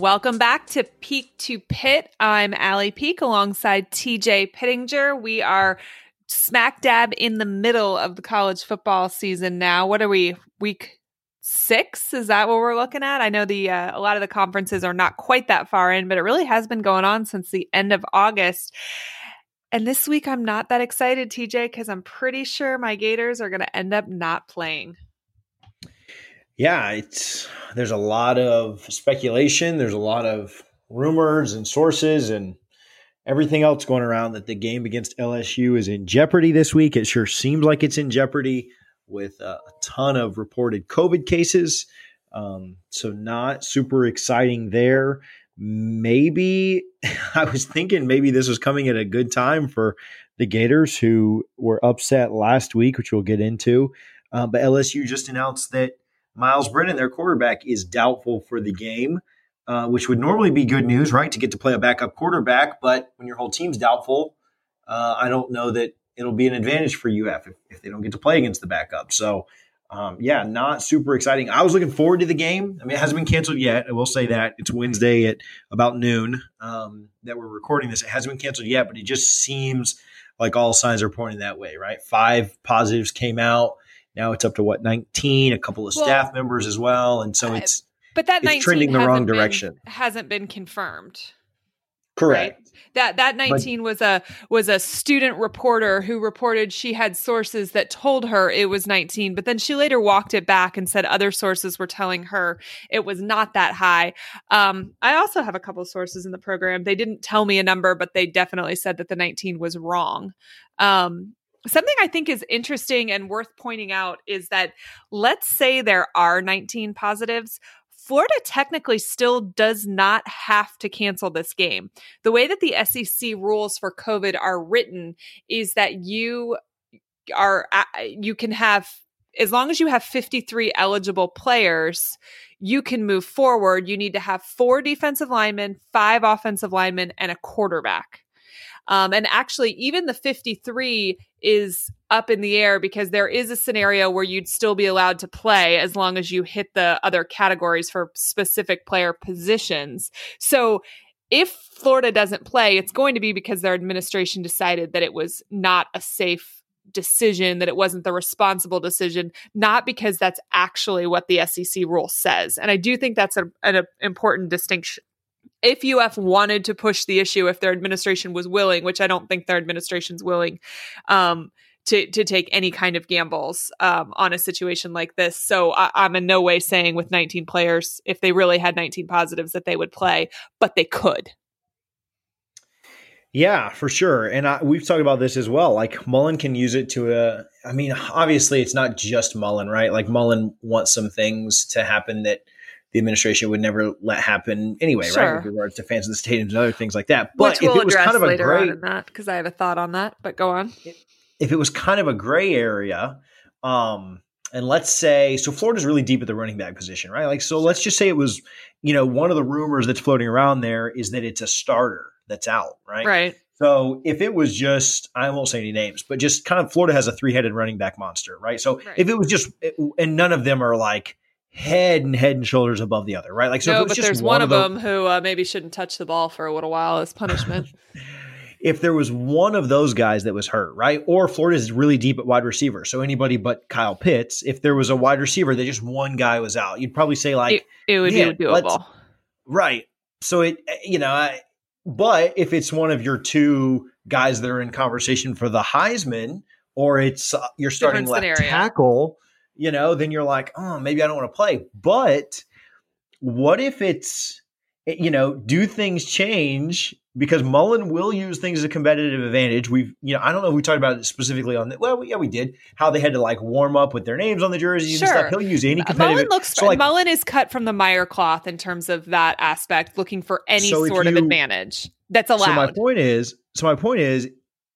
Welcome back to Peak to Pit. I'm Allie Peak alongside TJ Pittinger. We are smack dab in the middle of the college football season now. What are we? Week six? Is that what we're looking at? I know the uh, a lot of the conferences are not quite that far in, but it really has been going on since the end of August. And this week, I'm not that excited, TJ, because I'm pretty sure my Gators are going to end up not playing. Yeah, it's there's a lot of speculation. There's a lot of rumors and sources and everything else going around that the game against LSU is in jeopardy this week. It sure seems like it's in jeopardy with a ton of reported COVID cases. Um, so not super exciting there. Maybe I was thinking maybe this was coming at a good time for the Gators who were upset last week, which we'll get into. Uh, but LSU just announced that Myles Brennan, their quarterback, is doubtful for the game, uh, which would normally be good news, right? To get to play a backup quarterback. But when your whole team's doubtful, uh, I don't know that it'll be an advantage for UF if, if, they don't get to play against the backup. So, um, yeah, not super exciting. I was looking forward to the game. I mean, it hasn't been canceled yet. I will say that it's Wednesday at about noon um, that we're recording this. It hasn't been canceled yet, but it just seems like all signs are pointing that way, right? Five positives came out. Now it's up to what 19, a couple of well, staff members as well, and so it's but that it's trending the wrong been, direction. Hasn't been confirmed. Correct. Right? That that 19 but, was a was a student reporter who reported she had sources that told her it was 19, but then she later walked it back and said other sources were telling her it was not that high. Um, I also have a couple sources in the program. They didn't tell me a number, but they definitely said that the 19 was wrong. Um, Something I think is interesting and worth pointing out is that let's say there are 19 positives. Florida technically still does not have to cancel this game. The way that the SEC rules for COVID are written is that you are uh, you can have as long as you have 53 eligible players, you can move forward. You need to have four defensive linemen, five offensive linemen, and a quarterback. Um, and actually, even the 53 is up in the air because there is a scenario where you'd still be allowed to play as long as you hit the other categories for specific player positions. So if Florida doesn't play, it's going to be because their administration decided that it was not a safe decision, that it wasn't the responsible decision, not because that's actually what the SEC rule says. And I do think that's a, an important distinction if UF wanted to push the issue, if their administration was willing, which I don't think their administration's willing, um, to to take any kind of gambles um, on a situation like this. So I, I'm in no way saying with 19 players, if they really had 19 positives, that they would play, but they could. Yeah, for sure. And I, we've talked about this as well. Like Mullen can use it to a. I mean, obviously, it's not just Mullen, right? Like Mullen wants some things to happen that the administration would never let happen anyway, sure. right? With regards to fans of the stadiums and other things like that. But Which if we'll it was kind of a gray, that because I have a thought on that. But go on. If it was kind of a gray area, um, and let's say so, Florida's really deep at the running back position, right? Like, so let's just say it was, you know, one of the rumors that's floating around there is that it's a starter that's out, right? Right. So if it was just, I won't say any names, but just kind of Florida has a three headed running back monster, right? So right. if it was just, and none of them are like head and head and shoulders above the other, right? Like, so no, but there's one, one of them, them who uh, maybe shouldn't touch the ball for a little while as punishment. if there was one of those guys that was hurt, right? Or Florida is really deep at wide receiver, so anybody but Kyle Pitts. If there was a wide receiver that just one guy was out, you'd probably say like it, it would be doable, right? So it, you know, I, but if it's one of your two guys that are in conversation for the Heisman, or it's uh, you're starting left scenario. tackle you know, then you're like, oh, maybe I don't want to play. But what if it's, eh, you know, do things change? Because Mullen will use things as a competitive advantage. We've, you know, I don't know if we talked about it specifically on that. Well, yeah, we did. How they had to like warm up with their names on the jerseys sure. and stuff. He'll use any competitive. Mullen looks. So like, Mullen is cut from the Meyer cloth in terms of that aspect, looking for any so sort you, of advantage that's allowed. So my point is, so my point is,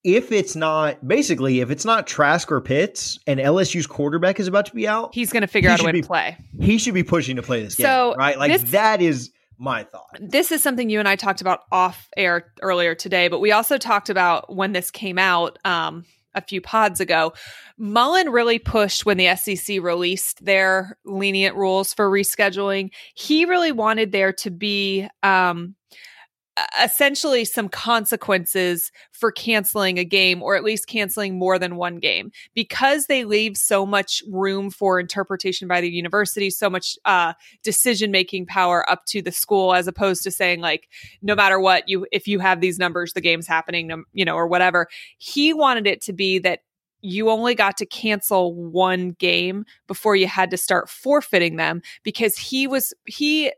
if it's not basically if it's not Trask or Pitts and LSU's quarterback is about to be out, he's going to figure out a way be, to play. He should be pushing to play this game, so right? Like this, that is my thought. This is something you and I talked about off air earlier today, but we also talked about when this came out. Um, a few pods ago. Mullen really pushed when the SEC released their lenient rules for rescheduling. He really wanted there to be um, essentially some consequences for canceling a game or at least canceling more than one game. Because they leave so much room for interpretation by the university so much uh, decision making power up to the school as opposed to saying like no matter what you if you have these numbers the game's happening you know or whatever. He wanted it to be that you only got to cancel one game before you had to start forfeiting them because he was he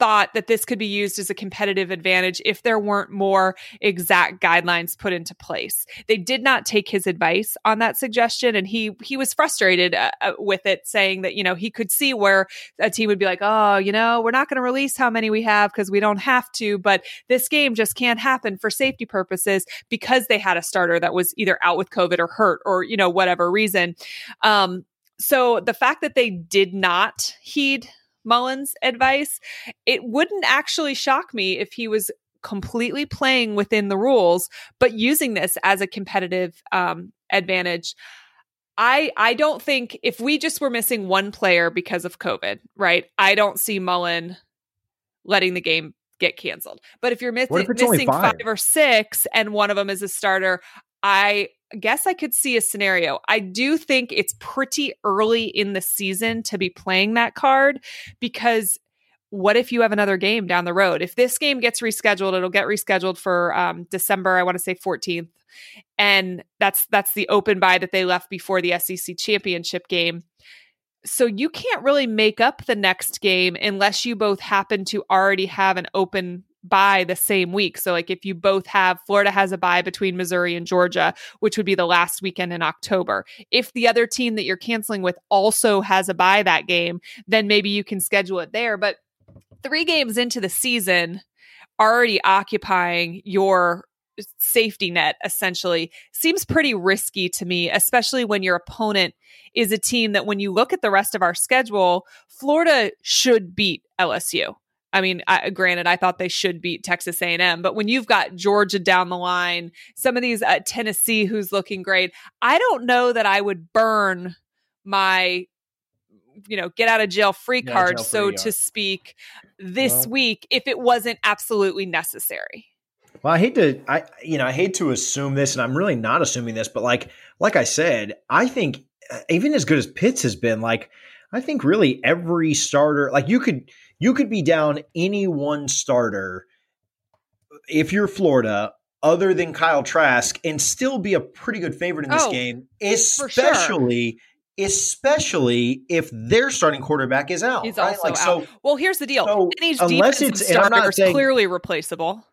thought that this could be used as a competitive advantage if there weren't more exact guidelines put into place. They did not take his advice on that suggestion and he he was frustrated uh, uh with it saying that you know he could see where a team would be like, "Oh, you know, we're not going to release how many we have because we don't have to, but this game just can't happen for safety purposes because they had a starter that was either out with COVID or hurt or, you know, whatever reason." Um so the fact that they did not heed Mullen's advice, it wouldn't actually shock me if he was completely playing within the rules, but using this as a competitive um, advantage. I I don't think if we just were missing one player because of COVID, right? I don't see Mullen letting the game get canceled. But if you're miss- if missing five? five or six and one of them is a starter, I guess I could see a scenario. I do think it's pretty early in the season to be playing that card because what if you have another game down the road? If this game gets rescheduled, it'll get rescheduled for um, December, I want to say 14th. And that's that's the open bye that they left before the SEC championship game. So you can't really make up the next game unless you both happen to already have an open bye the same week. So, like, if you both have Florida has a bye between Missouri and Georgia, which would be the last weekend in October. If the other team that you're canceling with also has a bye that game, then maybe you can schedule it there. But three games into the season, already occupying your safety net essentially seems pretty risky to me, especially when your opponent is a team that when you look at the rest of our schedule, Florida should beat LSU. I mean, I, granted, I thought they should beat Texas A&M, but when you've got Georgia down the line, some of these uh, Tennessee, who's looking great, I don't know that I would burn my, you know, get out of jail free yeah, card, jail so free, to speak, this well, week if it wasn't absolutely necessary. Well, I hate to, I you know, I hate to assume this, and I'm really not assuming this, but like, like I said, I think uh, even as good as Pitts has been, like, I think really every starter, like you could you could be down any one starter if you're Florida other than Kyle Trask and still be a pretty good favorite in this oh, game, especially sure. especially if their starting quarterback is out. He's right? also like, out. So, well, here's the deal. So unless it's starter saying, clearly replaceable.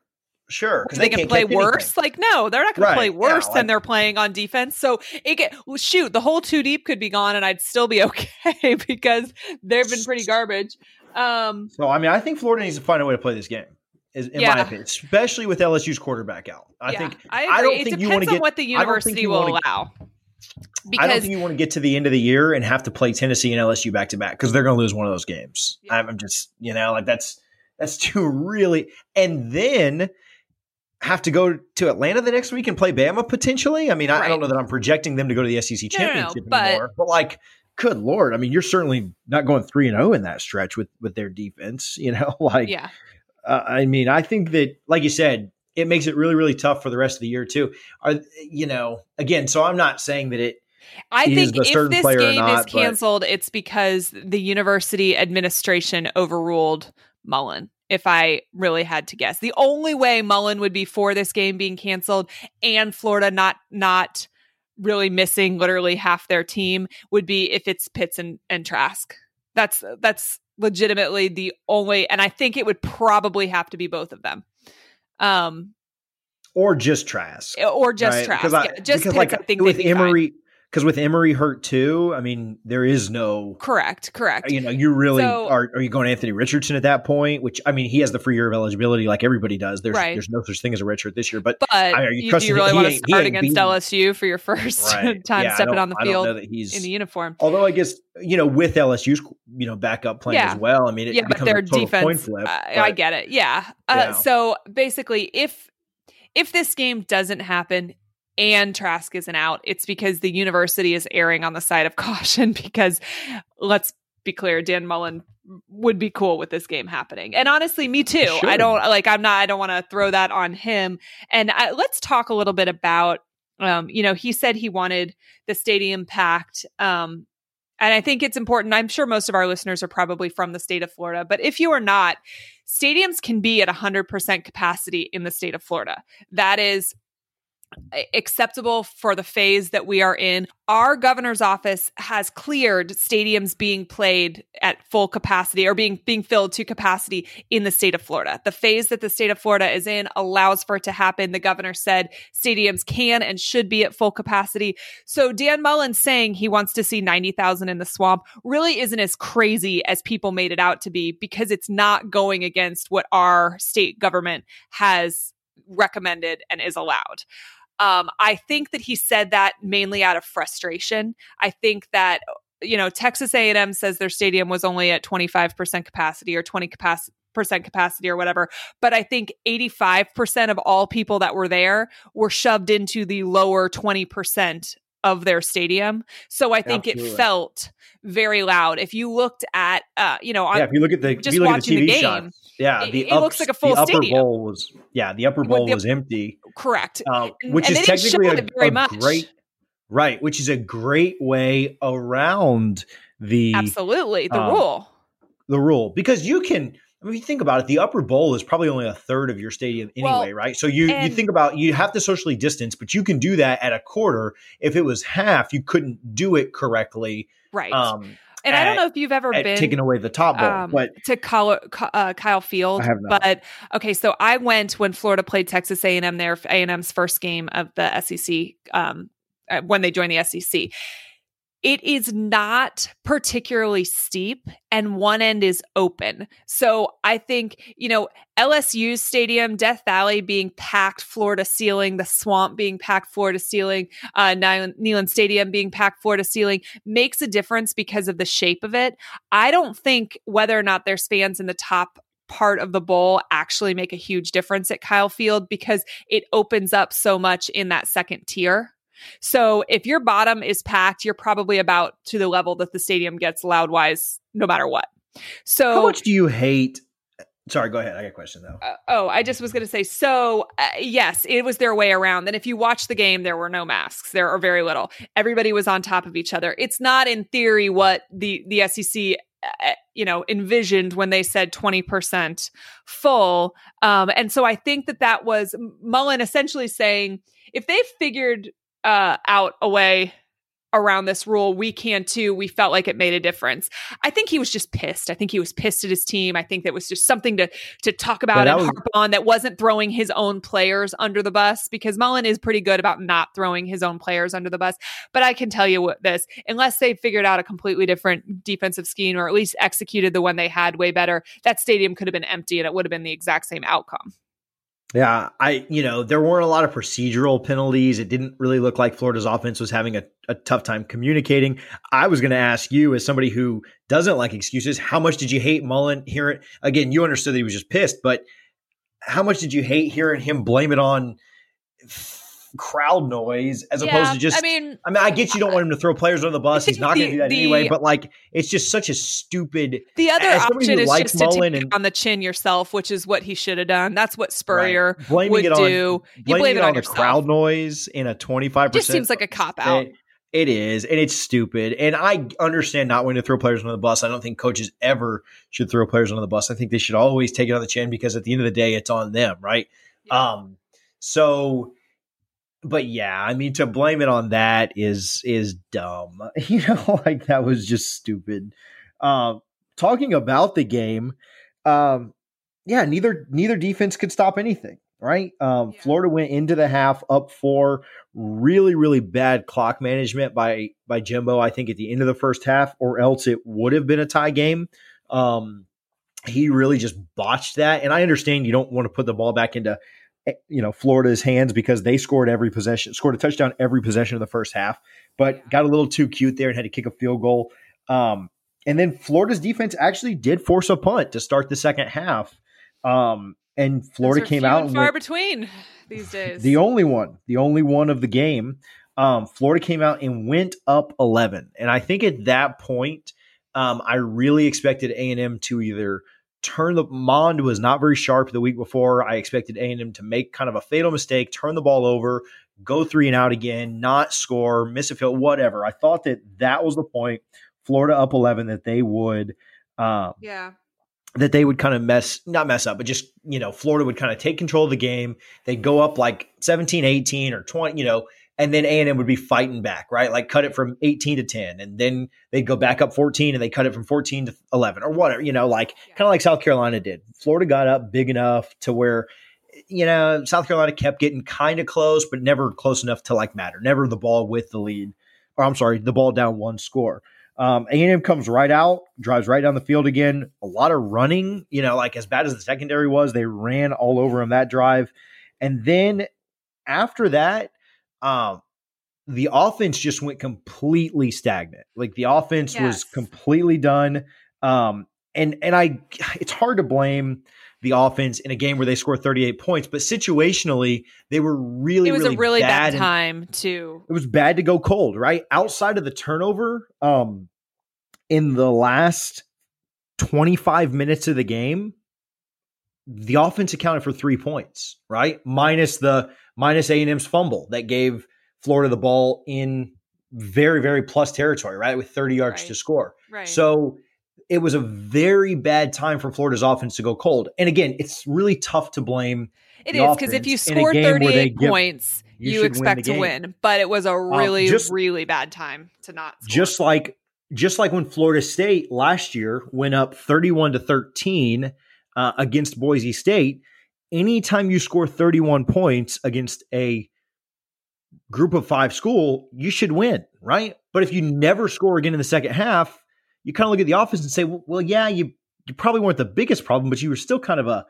Sure, because they, they can play worse. Like, no, they're not going right. to play worse yeah, like, than they're playing on defense. So it get well, shoot the whole two deep could be gone, and I'd still be okay because they've been pretty garbage. Um, so I mean, I think Florida needs to find a way to play this game. Is, in yeah. my opinion, especially with LSU's quarterback out. I yeah, think I, I, don't it think you want to get what the university will get, allow. Because I don't think you want to get to the end of the year and have to play Tennessee and LSU back to back because they're going to lose one of those games. Yeah. I'm just, you know, like that's that's too really, and then have to go to Atlanta the next week and play Bama potentially. I mean, right. I, I, don't know that I'm projecting them to go to the SEC championship no, no, anymore, but, but like good lord, I mean, you're certainly not going three and zero oh in that stretch with with their defense. You know, like yeah. Uh, I mean, I think that, like you said, it makes it really, really tough for the rest of the year too. Are you know, again, so I'm not saying that it. I think if this game not, is canceled, but... it's because the university administration overruled Mullen. If I really had to guess, the only way Mullen would be for this game being canceled and Florida not not really missing literally half their team would be if it's Pitts and, and Trask. That's that's legitimately the only and I think it would probably have to be both of them. Um or just Trask. Or just right? Trask. I, yeah, just Pitts, like, I think with Emory because with Emory hurt too, I mean, there is no correct, correct. You know, you really so, are. Are you going Anthony Richardson at that point? Which I mean, he has the free year of eligibility like everybody does. There's right. there's no such thing as a redshirt this year. But, but are you, do you really want to start against beaten. LSU for your first right. time yeah, stepping on the field in the uniform? Although I guess you know with LSU's you know backup playing yeah. as well. I mean, it yeah, but their defense. Flip, uh, but, I get it. Yeah. Uh, yeah. So basically, if if this game doesn't happen, and Trask isn't out, it's because the university is erring on the side of caution because let's be clear, Dan Mullen would be cool with this game happening. And honestly, me too. Sure. I don't like I'm not I don't want to throw that on him. And I, let's talk a little bit about um you know, he said he wanted the stadium packed um and I think it's important. I'm sure most of our listeners are probably from the state of Florida, but if you are not, stadiums can be at 100% capacity in the state of Florida. That is acceptable for the phase that we are in. Our governor's office has cleared stadiums being played at full capacity or being being filled to capacity in the state of Florida. The phase that the state of Florida is in allows for it to happen. The governor said stadiums can and should be at full capacity. So Dan Mullen saying he wants to see 90,000 in the swamp really isn't as crazy as people made it out to be because it's not going against what our state government has recommended and is allowed. Um, I think that he said that mainly out of frustration. I think that you know Texas A&M says their stadium was only at 25% capacity or 20 capacity percent capacity or whatever but i think 85% of all people that were there were shoved into the lower 20% of their stadium so i think Absolutely. it felt very loud if you looked at uh you know yeah if you look at the just watching the, the, game shots yeah, the it, ups, it looks like a full the upper stadium. bowl was yeah, the upper bowl the, was empty. Correct, uh, which and, is technically a, a great right, which is a great way around the absolutely the um, rule. The rule because you can. I mean, if you think about it, the upper bowl is probably only a third of your stadium anyway, well, right? So you you think about you have to socially distance, but you can do that at a quarter. If it was half, you couldn't do it correctly, right? Um, and at, I don't know if you've ever been taking away the top bowl, um, but to Kyle, uh, Kyle Field. But okay, so I went when Florida played Texas A and M. There, A and M's first game of the SEC um, uh, when they joined the SEC it is not particularly steep and one end is open. So I think, you know, LSU's stadium, Death Valley being packed floor to ceiling, the swamp being packed floor to ceiling, uh, Neyland Stadium being packed floor to ceiling makes a difference because of the shape of it. I don't think whether or not there's fans in the top part of the bowl actually make a huge difference at Kyle Field because it opens up so much in that second tier. So if your bottom is packed, you're probably about to the level that the stadium gets loud wise, no matter what. So how much do you hate? Sorry, go ahead. I got a question though. Uh, oh, I just was going to say. So uh, yes, it was their way around. And if you watch the game, there were no masks. There are very little. Everybody was on top of each other. It's not in theory what the the SEC uh, you know envisioned when they said 20% full um, and so i think that that was mullen essentially saying if they figured uh, out away around this rule. We can too. We felt like it made a difference. I think he was just pissed. I think he was pissed at his team. I think that was just something to to talk about yeah, and was- harp on that wasn't throwing his own players under the bus because Mullen is pretty good about not throwing his own players under the bus. But I can tell you what this, unless they figured out a completely different defensive scheme or at least executed the one they had way better, that stadium could have been empty and it would have been the exact same outcome. Yeah, I you know there weren't a lot of procedural penalties. It didn't really look like Florida's offense was having a, a tough time communicating. I was going to ask you, as somebody who doesn't like excuses, how much did you hate Mullen? Hearing again, you understood that he was just pissed, but how much did you hate hearing him blame it on crowd noise as yeah, opposed to just. I mean, I mean, I get you don't want him to throw players on the bus. He's not going to do that the, anyway. But like, it's just such a stupid. The other option is just Mullen to take and, on the chin yourself, which is what he should have done. That's what Spurrier right. blaming would it on, do. You blame it, on, on the crowd noise in a twenty five percent. Just seems like a cop out. It is, and it's stupid. And I understand not wanting to throw players on the bus. I don't think coaches ever should throw players on the bus. I think they should always take it on the chin because at the end of the day, it's on them, right? Yeah. Um, so but yeah, I mean to blame it on that is is dumb. You know, like that was just stupid. Um, talking about the game, um, yeah, neither neither defense could stop anything. Right, um, yeah. Florida went into the half up four. Really, really bad clock management by by Jimbo. I think at the end of the first half, or else it would have been a tie game. Um, he really just botched that, and I understand you don't want to put the ball back into you know Florida's hands because they scored every possession, scored a touchdown every possession of the first half, but got a little too cute there and had to kick a field goal. Um, and then Florida's defense actually did force a punt to start the second half. Um, and Florida came out and far went, between these days. The only one, the only one of the game. Um, Florida came out and went up 11, and I think at that point, um, I really expected A and M to either turn the Mond was not very sharp the week before. I expected A and M to make kind of a fatal mistake, turn the ball over, go three and out again, not score, miss a field, whatever. I thought that that was the point. Florida up 11 that they would, um, yeah, that they would kind of mess, not mess up, but just, you know, Florida would kind of take control of the game. They'd go up like 17, 18 or 20, you know, and then A&M would be fighting back, right? Like cut it from 18 to 10 and then they'd go back up 14 and they cut it from 14 to 11 or whatever, you know, like yeah. kind of like South Carolina did. Florida got up big enough to where you know, South Carolina kept getting kind of close but never close enough to like matter. Never the ball with the lead. Or I'm sorry, the ball down one score. Um, A&M comes right out, drives right down the field again. A lot of running, you know, like as bad as the secondary was, they ran all over him that drive. And then after that, um, the offense just went completely stagnant. Like the offense yes. was completely done. Um, and and I, it's hard to blame the offense in a game where they scored 38 points, but situationally they were really. It was really a really bad, bad time too. It was bad to go cold, right? Outside of the turnover, um, in the last 25 minutes of the game, the offense accounted for three points, right? Minus the minus A and M's fumble that gave Florida the ball in very, very plus territory, right? With 30 yards right. to score. Right. So it was a very bad time for Florida's offense to go cold. And again, it's really tough to blame. It is because if you score 38 points, give, you, you expect win to win. But it was a um, really, um, just, really bad time to not score. Just like just like when Florida State last year went up 31 to 13 uh, against Boise State, anytime you score 31 points against a group of five school, you should win, right? But if you never score again in the second half, you kind of look at the offense and say, well, well, yeah, you you probably weren't the biggest problem, but you were still kind of a.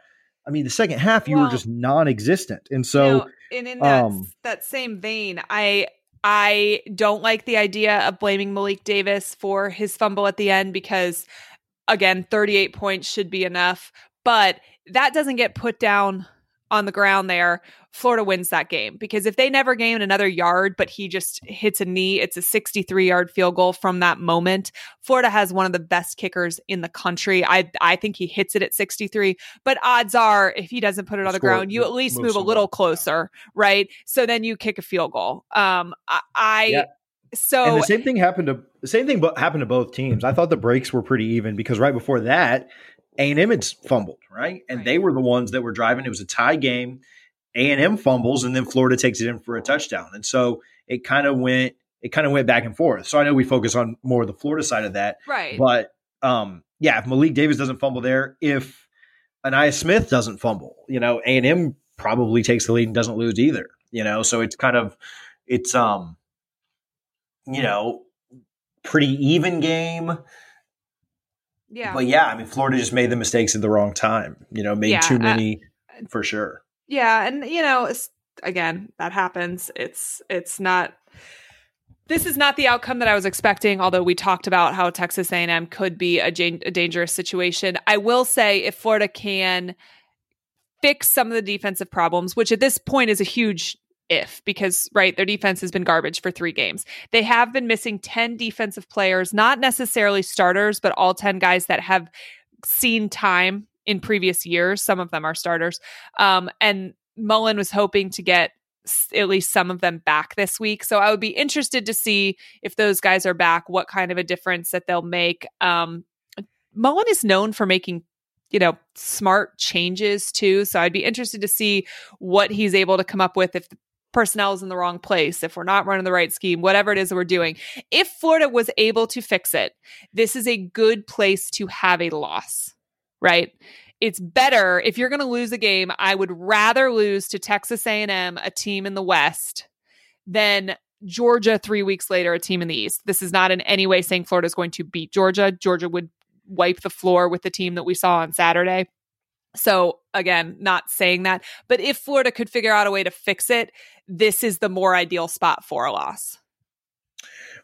I mean, the second half you well, were just non-existent, and so and in that um, that same vein, I I don't like the idea of blaming Malik Davis for his fumble at the end because, again, 38 points should be enough, but that doesn't get put down on the ground there, Florida wins that game because if they never gain another yard, but he just hits a knee, it's a 63 yard field goal from that moment. Florida has one of the best kickers in the country. I I think he hits it at 63, but odds are if he doesn't put it on the ground, you at least move a little closer, right? So then you kick a field goal. Um, I, I yeah. so and the same thing happened to the same thing happened to both teams. I thought the breaks were pretty even because right before that a&M had fumbled, right? And right. they were the ones that were driving. It was a tie game. A&M fumbles and then Florida takes it in for a touchdown. And so it kind of went it kind of went back and forth. So I know we focus on more of the Florida side of that. Right. But um yeah, if Malik Davis doesn't fumble there, if Ainias Smith doesn't fumble, you know, A&M probably takes the lead and doesn't lose either. You know, so it's kind of it's um you know, pretty even game. Yeah. But yeah, I mean, Florida just made the mistakes at the wrong time. You know, made yeah, too uh, many uh, for sure. Yeah, and you know, again, that happens. It's it's not. This is not the outcome that I was expecting. Although we talked about how Texas A&M could be a, a dangerous situation, I will say if Florida can fix some of the defensive problems, which at this point is a huge if because right their defense has been garbage for 3 games. They have been missing 10 defensive players, not necessarily starters, but all 10 guys that have seen time in previous years. Some of them are starters. Um, and Mullen was hoping to get at least some of them back this week. So I would be interested to see if those guys are back, what kind of a difference that they'll make. Um, Mullen is known for making you know smart changes too so i'd be interested to see what he's able to come up with if personnel is in the wrong place, if we're not running the right scheme, whatever it is that we're doing. If Florida was able to fix it, this is a good place to have a loss, right? It's better if you're going to lose a game, I would rather lose to Texas A&M, a team in the West, than Georgia 3 weeks later, a team in the East. This is not in any way saying Florida is going to beat Georgia. Georgia would wipe the floor with the team that we saw on Saturday. So again, not saying that, but if Florida could figure out a way to fix it, this is the more ideal spot for a loss.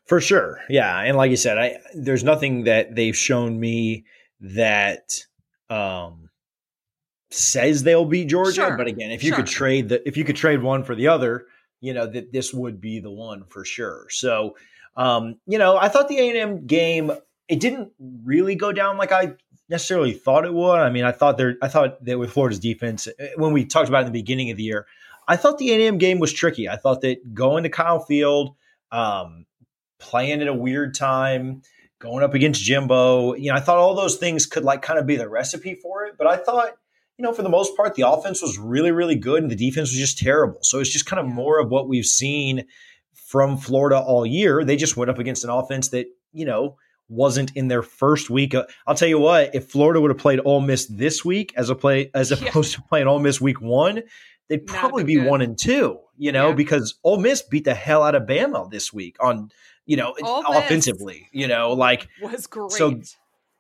For sure. Yeah, and like you said, I there's nothing that they've shown me that um says they'll beat Georgia, Sure. but again, if you Sure. could trade the if you could trade one for the other, you know that this would be the one for sure. So, um, you know, I thought the A and M game it didn't really go down like I necessarily thought it would. I mean, I thought there, I thought that with Florida's defense, eh, when we talked about it in the beginning of the year, I thought the A and M game was tricky. I thought that going to Kyle Field, um, playing at a weird time, going up against Jimbo, you know, I thought all those things could like kind of be the recipe for it. But I thought, you know, for the most part, the offense was really, really good and the defense was just terrible. So it's just kind of more of what we've seen from Florida all year. They just went up against an offense that, you know, wasn't in their first week. I'll tell you what, if Florida would have played Ole Miss this week as a play as Yeah. opposed to playing Ole Miss week one, they'd probably be one and two, you know, Yeah. because Ole Miss beat the hell out of Bama this week on, you know, Ole Miss. offensively, you know, like, Was great. So,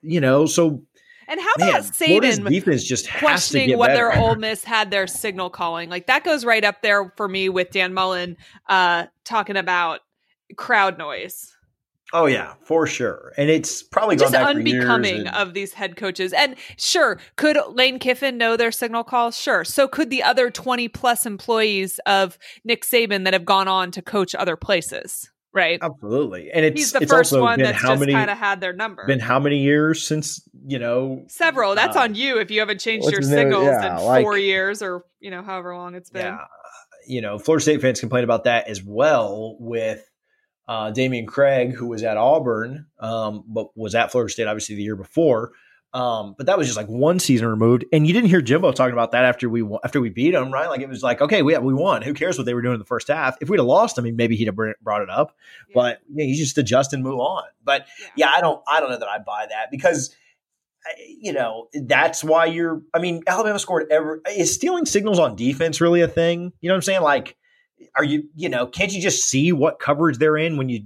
you know, so and how man, about Saban defense just has to questioning whether better. Ole Miss had their signal calling? Like that goes right up there for me with Dan Mullen uh, talking about crowd noise. Oh yeah, for sure, and it's probably gone just back for years unbecoming and- of these head coaches. And sure, could Lane Kiffin know their signal calls? Sure. So could the other 20 plus employees of Nick Saban that have gone on to coach other places, right? absolutely, and it's He's the it's first one that's how just kind of had their number. been how many years since you know Several. That's uh, on you if you haven't changed your signals Yeah, in like- four years or you know however long it's been. Yeah. You know, Florida State fans complain about that as well with uh, Damian Craig, who was at Auburn, um, but was at Florida State obviously the year before. Um, but that was just like one season removed, and you didn't hear Jimbo talking about that after we after we beat him, right? Like it was like, okay, we we won. Who cares what they were doing in the first half? If we'd have lost, I mean, maybe he'd have brought it up. Yeah. But yeah, you just adjust and move on. But yeah, I don't I don't know that I buy that because you know that's why you're. I mean, Alabama scored every. Is stealing signals on defense really a thing? You know what I'm saying? Like, are you you know can't you just see what coverage they're in when you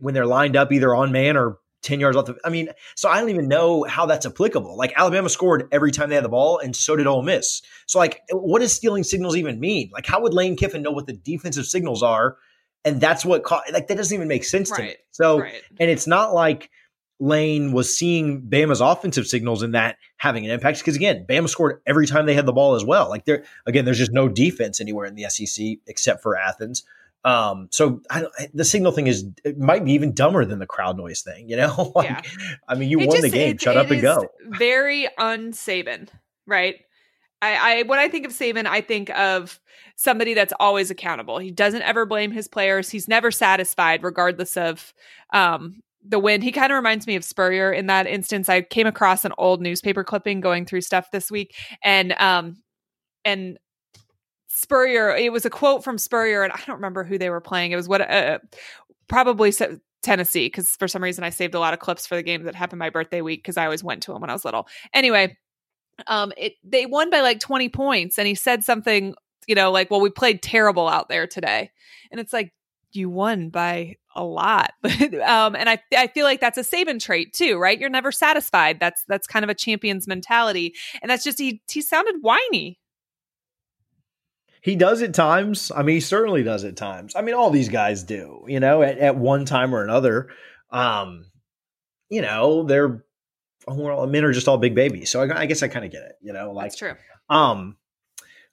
when they're lined up either on man or 10 yards off the I mean so I don't even know how that's applicable. Like Alabama scored every time they had the ball and so did Ole Miss. So like what does stealing signals even mean? Like how would Lane Kiffin know what the defensive signals are and that's what ca- like that doesn't even make sense to me. So right. and it's not like Lane was seeing Bama's offensive signals and that having an impact because again, Bama scored every time they had the ball as well. Like there again, there's just no defense anywhere in the SEC except for Athens. Um, so I, don't- the signal thing is it might be even dumber than the crowd noise thing. You know, like Yeah. I mean, you It won the game. Shut up and go. Very unsaban, right? I, I when I think of Saban, I think of somebody that's always accountable. He doesn't ever blame his players. He's never satisfied, regardless of um, the win. He kind of reminds me of Spurrier in that instance. I came across an old newspaper clipping going through stuff this week, and um, and Spurrier. It was a quote from Spurrier, and I don't remember who they were playing. It was what uh, probably se- Tennessee, because for some reason I saved a lot of clips for the game that happened my birthday week because I always went to them when I was little. Anyway, um, it they won by like twenty points, and he said something, you know, like, "Well, we played terrible out there today," and it's like you won by a lot. um, and I I feel like that's a Saban trait too, right? You're never satisfied. That's that's kind of a champion's mentality, and that's just he he sounded whiny. He does at times. I mean, he certainly does at times. I mean, all these guys do, you know, at, at one time or another. Um, you know, they're well, men are just all big babies. So I, I guess I kind of get it, you know, like That's true. Um,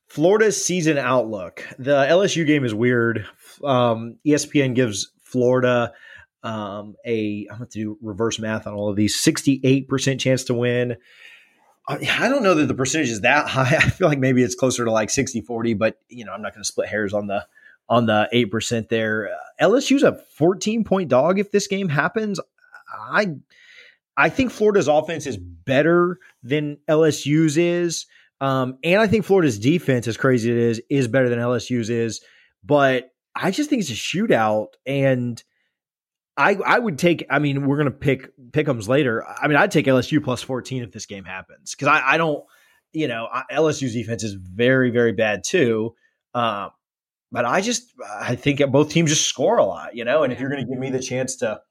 Florida's season outlook. The LSU game is weird. Um, ESPN gives Florida um, a I'm going to do reverse math on all of these. 68% chance to win. I, don't know that the percentage is that high. I feel like maybe it's closer to like 60 40, but you know, I'm not going to split hairs on the on the 8% there. Uh, LSU's a 14 point dog if this game happens. I I think Florida's offense is better than LSU's is. Um, and I think Florida's defense, as crazy as it is, is better than LSU's is. But I just think it's a shootout. And I I would take, I mean, we're gonna pick pick'ems later. I mean, I'd take LSU plus 14 if this game happens. Cause I, I don't, you know, LSU's defense is very, very bad too. Um, but I just I think both teams just score a lot, you know, and if you're gonna give me the chance to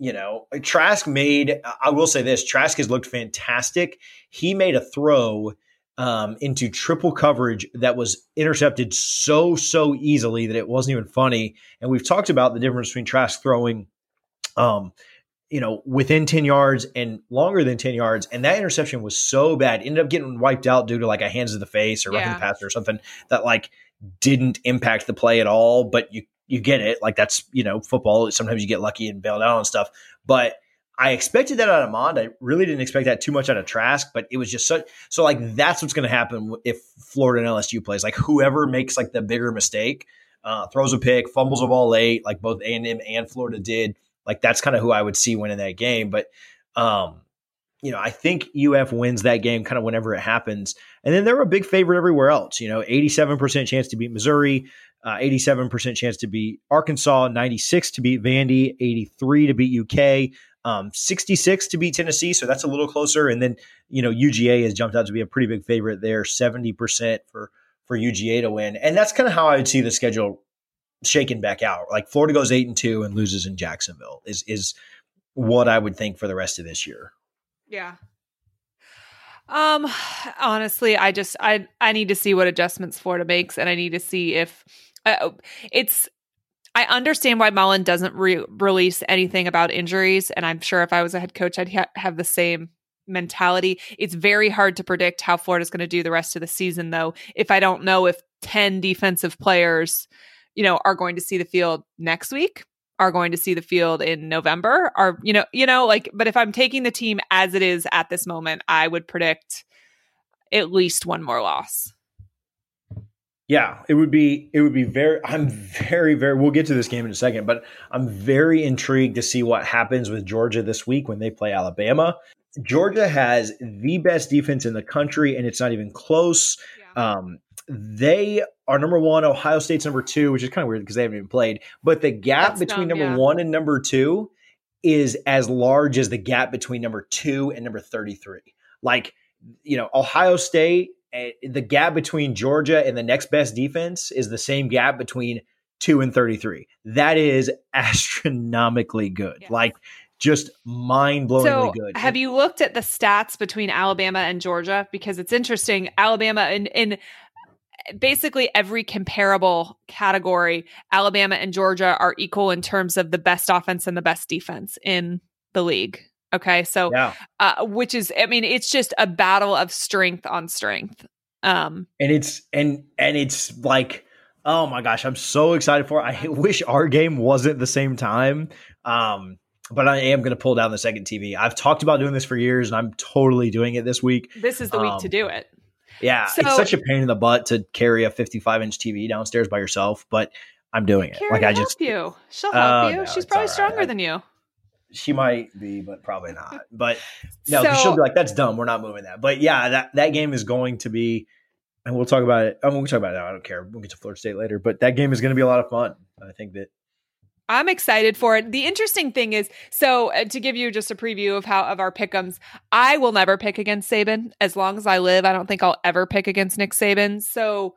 you know, Trask made, I will say this Trask has looked fantastic. He made a throw um, into triple coverage that was intercepted so, so easily that it wasn't even funny. And we've talked about the difference between Trask throwing, um, you know, within 10 yards and longer than 10 yards. And that interception was so bad, ended up getting wiped out due to like a hands to the face or roughing yeah. the passer or something that like didn't impact the play at all. But you, you get it. Like that's, you know, football. Sometimes you get lucky and bailed out on stuff. But I expected that out of Mond. I really didn't expect that too much out of Trask, but it was just so, so like that's what's going to happen if Florida and LSU plays. Like whoever makes like the bigger mistake, uh, throws a pick, fumbles a ball late, like both A&M and Florida did like that's kind of who I would see winning that game. But um, you know, I think UF wins that game kind of whenever it happens. And then they're a big favorite everywhere else. You know, 87% chance to beat Missouri, uh, 87% chance to beat Arkansas, 96 to beat Vandy, 83 to beat UK, um, 66 to beat Tennessee. So that's a little closer. And then, you know, UGA has jumped out to be a pretty big favorite there, 70% for, for UGA to win. And that's kind of how I would see the schedule shaken back out. Like Florida goes eight and two and loses in Jacksonville is is what I would think for the rest of this year. Yeah. Um honestly, I just I I need to see what adjustments Florida makes and I need to see if uh, it's I understand why Mullen doesn't re- release anything about injuries and I'm sure if I was a head coach I'd ha- have the same mentality. It's very hard to predict how Florida's going to do the rest of the season though if I don't know if 10 defensive players you know, are going to see the field next week, are going to see the field in November, are, you know, you know, like, but if I'm taking the team as it is at this moment, I would predict at least one more loss. Yeah, it would be it would be very I'm very very we'll get to this game in a second, but I'm very intrigued to see what happens with Georgia this week when they play Alabama. Georgia has the best defense in the country and it's not even close. Yeah. Um, they are number one. Ohio State's number two, which is kind of weird because they haven't even played. But the gap That's between dumb, number yeah. one and number two is as large as the gap between number two and number 33. Like, you know, Ohio State, the gap between Georgia and the next best defense is the same gap between two and 33. That is astronomically good. Yes. Like, just mind blowingly so good. Have you looked at the stats between Alabama and Georgia? Because it's interesting. Alabama and, and basically every comparable category, Alabama and Georgia are equal in terms of the best offense and the best defense in the league. Okay, so yeah. uh, which is, I mean, it's just a battle of strength on strength. Um, and it's and and it's like, oh my gosh, I'm so excited for. It. I wish our game wasn't the same time. Um, but I am going to pull down the second TV. I've talked about doing this for years, and I'm totally doing it this week. This is the um, week to um, do it. Yeah, so, it's such a pain in the butt to carry a 55 inch TV downstairs by yourself, but I'm doing it. like I just you. She'll help uh, you. No, She's probably stronger right. than you. She might be, but probably not. But no, so, she'll be like, "That's dumb. We're not moving that." But yeah, that that game is going to be, and we'll talk about it. I mean, we'll talk about it now. I don't care. We'll get to Florida State later, but that game is going to be a lot of fun. I think that I'm excited for it. The interesting thing is, so uh, to give you just a preview of how of our pickums, I will never pick against Saban as long as I live. I don't think I'll ever pick against Nick Saban. So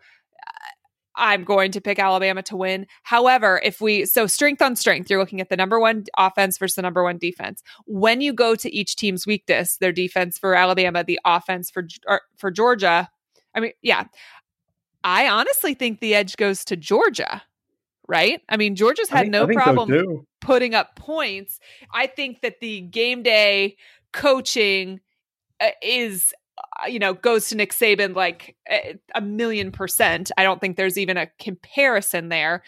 uh, I'm going to pick Alabama to win. However, if we so strength on strength, you're looking at the number one offense versus the number one defense. When you go to each team's weakness, their defense for Alabama, the offense for for Georgia. I mean, yeah, I honestly think the edge goes to Georgia right? I mean, Georgia's had no problem putting up points. I think that the game day coaching uh, is you know goes to Nick Saban like a, a million percent. I don't think there's even a comparison there.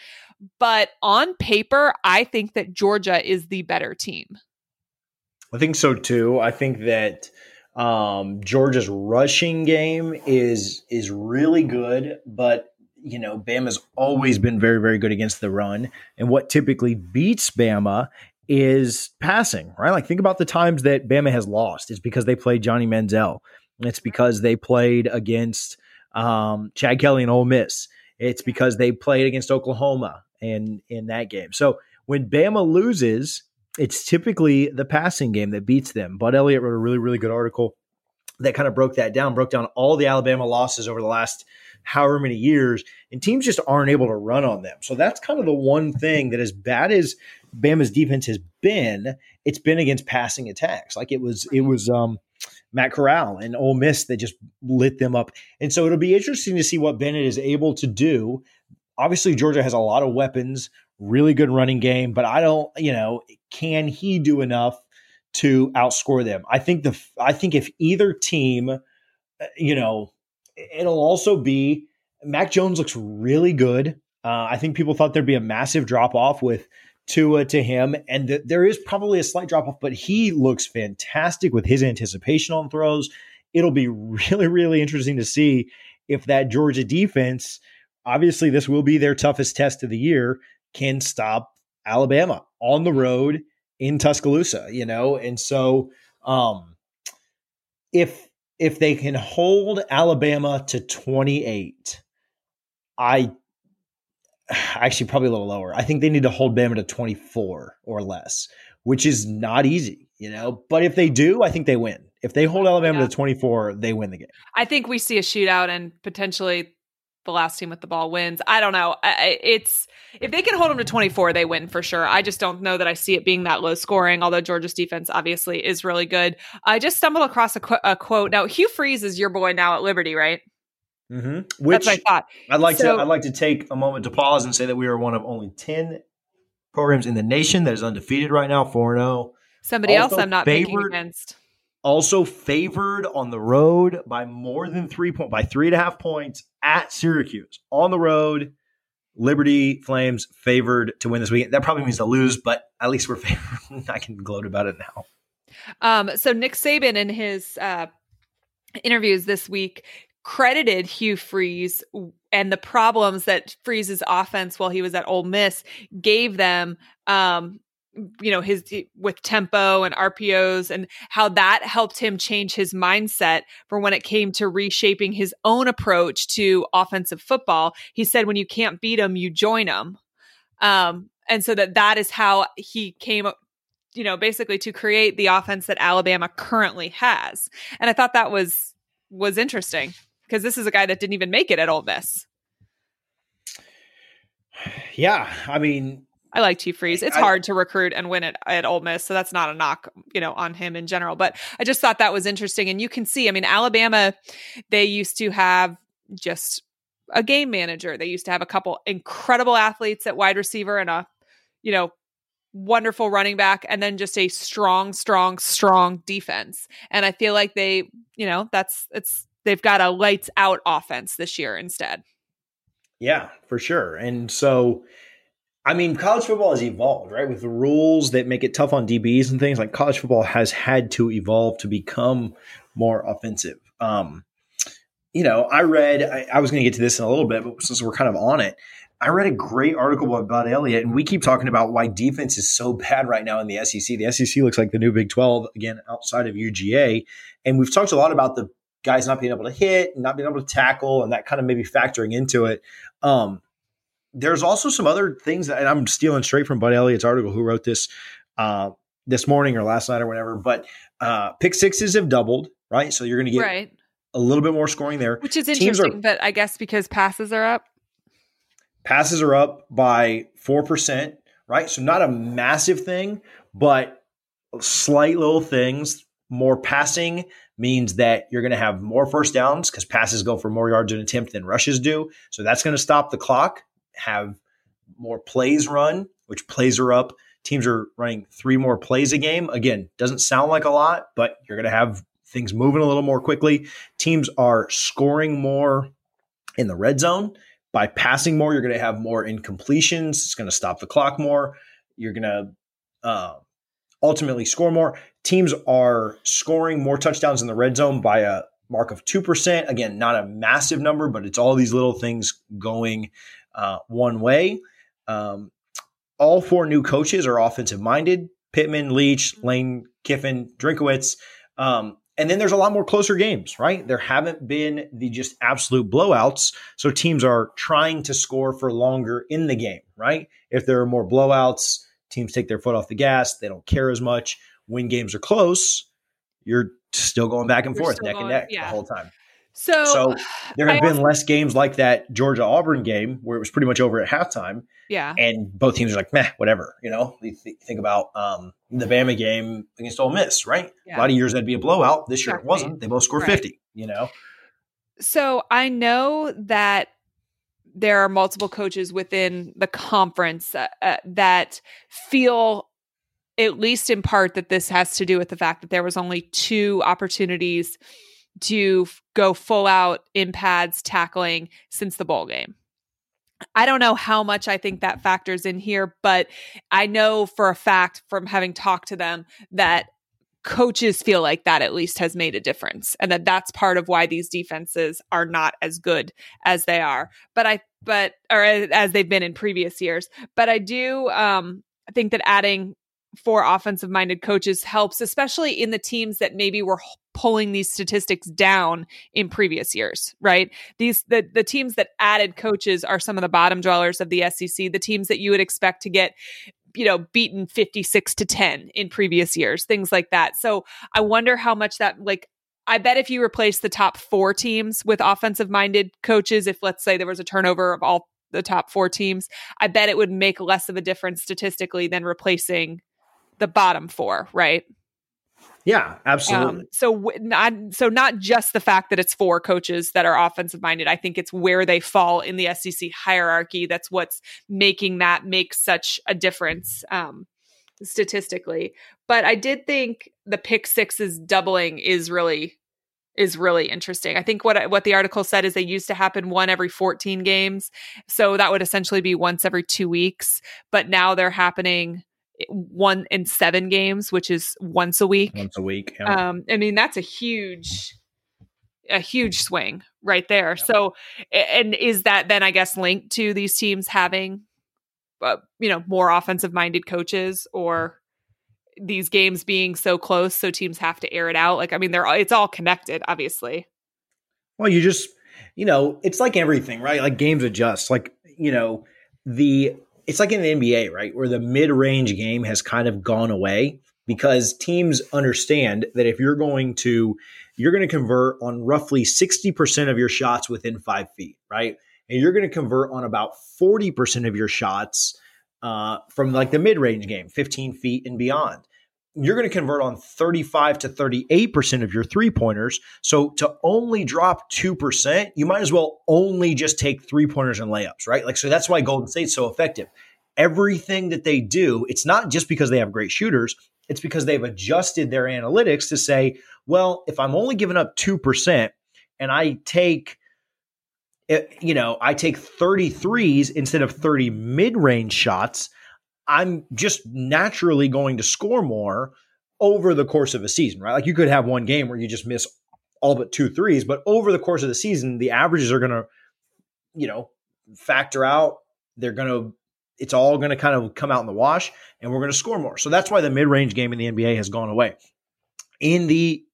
But on paper, I think that Georgia is the better team. I think so too. I think that um, Georgia's rushing game is is really good, but you know, Bama's always been very, very good against the run. And what typically beats Bama is passing, right? Like think about the times that Bama has lost. It's because they played Johnny Manziel. It's because they played against um, Chad Kelly and Ole Miss. It's because they played against Oklahoma in in that game. So when Bama loses, it's typically the passing game that beats them. Bud Elliott wrote a really, really good article that kind of broke that down, broke down all the Alabama losses over the last however many years, and teams just aren't able to run on them. So that's kind of the one thing that, as bad as Bama's defense has been, it's been against passing attacks. Like it was, it was um, Matt Corral and Ole Miss that just lit them up. And so it'll be interesting to see what Bennett is able to do. Obviously, Georgia has a lot of weapons, really good running game, but I don't, you know, can he do enough to outscore them. I think the I think if either team, uh, you know, it'll also be Mac Jones looks really good. Uh, I think people thought there'd be a massive drop off with Tua to him, and th- there is probably a slight drop off, but he looks fantastic with his anticipation on throws. It'll be really, really interesting to see if that Georgia defense, obviously, this will be their toughest test of the year, can stop Alabama on the road in Tuscaloosa, you know? And so um if if they can hold Alabama to 28, I actually probably a little lower. I think they need to hold Bama to 24 or less, which is not easy, you know. But if they do, I think they win. If they hold Alabama yeah. to 24, they win the game. I think we see a shootout and potentially the last team with the ball wins. I don't know. It's if they can hold them to 24, they win for sure. I just don't know that I see it being that low scoring. Although Georgia's defense obviously is really good. I just stumbled across a, qu- a quote. Now Hugh Freeze is your boy now at Liberty, right? Mm-hmm. Which That's what I thought. I'd like so, to. I'd like to take a moment to pause and say that we are one of only 10 programs in the nation that is undefeated right now, four zero. Oh. Somebody also else I'm not favored, against also favored on the road by more than three point by three and a half points at Syracuse on the road. Liberty Flames favored to win this weekend. That probably means to lose, but at least we're favored. I can gloat about it now. Um, so Nick Saban in his uh, interviews this week credited Hugh Freeze and the problems that Freeze's offense while he was at Ole Miss gave them um, you know his with tempo and RPOs and how that helped him change his mindset for when it came to reshaping his own approach to offensive football. He said when you can't beat them, you join them. Um, and so that that is how he came you know basically to create the offense that Alabama currently has. And I thought that was was interesting because this is a guy that didn't even make it at Ole Miss. Yeah, I mean, I like Chief Freeze. It's I, hard to recruit and win it at Ole Miss, so that's not a knock, you know, on him in general. But I just thought that was interesting, and you can see. I mean, Alabama, they used to have just a game manager. They used to have a couple incredible athletes at wide receiver and a, you know, wonderful running back, and then just a strong, strong, strong defense. And I feel like they, you know, that's it's they've got a lights out offense this year instead. Yeah, for sure. And so I mean, college football has evolved, right? With the rules that make it tough on DBs and things like college football has had to evolve to become more offensive. Um, you know, I read, I, I was going to get to this in a little bit, but since we're kind of on it, I read a great article about Elliott, and we keep talking about why defense is so bad right now in the SEC. The SEC looks like the new Big 12, again, outside of UGA. And we've talked a lot about the guys not being able to hit, not being able to tackle, and that kind of maybe factoring into it. Um, there's also some other things that I'm stealing straight from Bud Elliott's article, who wrote this uh, this morning or last night or whatever. But uh, pick sixes have doubled, right? So you're going to get right. a little bit more scoring there, which is interesting. Are, but I guess because passes are up, passes are up by four percent, right? So not a massive thing, but slight little things. More passing means that you're going to have more first downs because passes go for more yards an attempt than rushes do. So that's going to stop the clock have more plays run, which plays are up. Teams are running three more plays a game. Again, doesn't sound like a lot, but you're going to have things moving a little more quickly. Teams are scoring more in the red zone. By passing more, you're going to have more incompletions. It's going to stop the clock more. You're going to uh, ultimately score more. Teams are scoring more touchdowns in the red zone by a mark of 2%. Again, not a massive number, but it's all these little things going uh, one way. Um, all four new coaches are offensive minded Pittman, Leach, Lane Kiffin, Drinkwitz. Um, and then there's a lot more closer games, right? There haven't been the just absolute blowouts. So teams are trying to score for longer in the game, right? If there are more blowouts, teams take their foot off the gas. They don't care as much. When games are close, you're still going back and forth, neck going, and neck yeah. the whole time. So, so there have I been also, less games like that Georgia Auburn game where it was pretty much over at halftime. Yeah. And both teams are like, meh, whatever. You know, you th- think about um, the Bama game against Ole Miss, right? Yeah. A lot of years that'd be a blowout. This year it wasn't. They both scored right. 50, you know? So I know that there are multiple coaches within the conference uh, uh, that feel at least in part that this has to do with the fact that there was only two opportunities to f- go full out in pads tackling since the bowl game. I don't know how much I think that factors in here, but I know for a fact from having talked to them that coaches feel like that at least has made a difference and that that's part of why these defenses are not as good as they are. But I but or as they've been in previous years. But I do um think that adding four offensive minded coaches helps, especially in the teams that maybe were pulling these statistics down in previous years, right? These the the teams that added coaches are some of the bottom dwellers of the SEC, the teams that you would expect to get you know beaten 56 to 10 in previous years things like that so i wonder how much that like I bet if you replace the top four teams with offensive minded coaches, if let's say there was a turnover of all the top four teams, I bet it would make less of a difference statistically than replacing the bottom four, right? Yeah, absolutely. Um, so w- not so not just the fact that it's four coaches that are offensive minded. I think it's where they fall in the SEC hierarchy. That's what's making that make such a difference um, statistically. But I did think the pick sixes doubling is really is really interesting. I think what what the article said is they used to happen one every 14 games. So that would essentially be once every 2 weeks, but now they're happening one in seven games, which is once a week. Once a week. Yeah. Um, I mean, that's a huge, a huge swing right there. Yeah. So, and is that then I guess linked to these teams having, uh, you know, more offensive minded coaches or these games being so close, so teams have to air it out? Like, I mean, they're it's all connected, obviously. Well, you just, you know, it's like everything, right? Like games adjust. Like, you know, the it's like in the NBA, right? Where the mid range game has kind of gone away because teams understand that if you're going to, you're going to convert on roughly 60% of your shots within five feet, right? And you're going to convert on about 40% of your shots uh, from like the mid range game, 15 feet and beyond you're going to convert on 35 to 38% of your three pointers. So to only drop 2%, you might as well only just take three pointers and layups, right? Like, so that's why Golden State's so effective. Everything that they do, it's not just because they have great shooters, it's because they've adjusted their analytics to say, well, if I'm only giving up 2% and I take, eh, you know, I take 33s instead of 30 mid range shots, I'm just naturally going to score more over the course of a season, right? Like you could have one game where you just miss all but two threes, but over the course of the season, the averages are going to, you know, factor out. They're going to, it's all going to kind of come out in the wash and we're going to score more. So that's why the mid range game in the NBA has gone away. In the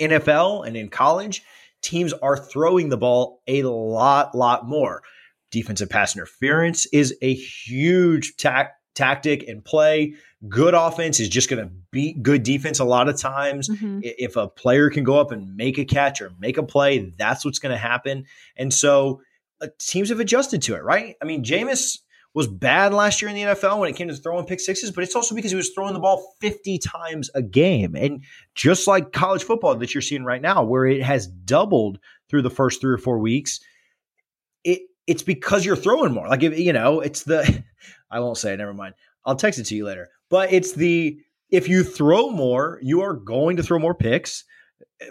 NFL and in college, teams are throwing the ball a lot, lot more. Defensive pass interference is a huge tack tactic and play. Good offense is just going to beat good defense a lot of times. Mm-hmm. If a player can go up and make a catch or make a play, that's what's going to happen. And so uh, teams have adjusted to it, right? I mean, Jameis was bad last year in the NFL when it came to throwing pick sixes, but it's also because he was throwing the ball 50 times a game. And just like college football that you're seeing right now, where it has doubled through the first three or four weeks, it it's because you're throwing more. Like, if, you know, it's the, I won't say it, never mind. I'll text it to you later. But it's the, if you throw more, you are going to throw more picks.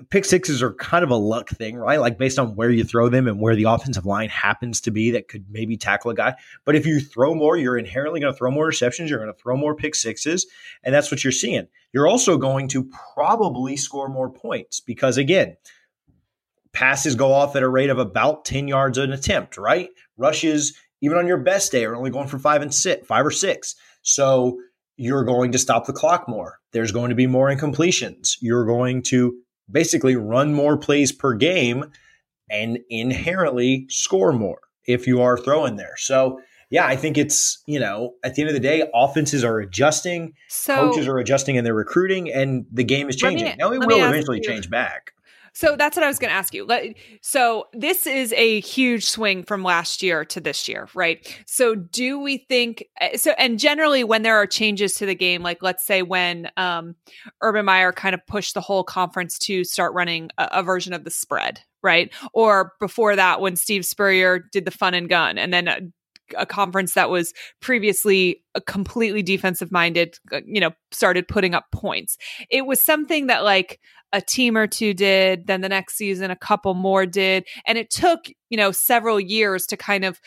Pick sixes are kind of a luck thing, right? Like based on where you throw them and where the offensive line happens to be that could maybe tackle a guy. But if you throw more, you're inherently going to throw more receptions. You're going to throw more pick sixes. And that's what you're seeing. You're also going to probably score more points because, again, passes go off at a rate of about 10 yards an attempt, right? Rushes, even on your best day, are only going for five and six, five or six. So you're going to stop the clock more. There's going to be more incompletions. You're going to basically run more plays per game and inherently score more if you are throwing there. So yeah, I think it's, you know, at the end of the day, offenses are adjusting, so, coaches are adjusting in their recruiting, and the game is changing. Me, now it will eventually change back. So that's what I was going to ask you. So this is a huge swing from last year to this year, right? So do we think eh, so? And generally, when there are changes to the game, like let's say when um, Urban Meyer kind of pushed the whole conference to start running a, a version of the spread, right? Or before that, when Steve Spurrier did the fun and gun, and then uh, a conference that was previously a completely defensive minded, uh, you know, started putting up points. It was something that like a team or two did, then the next season a couple more did, and it took, you know, several years to kind of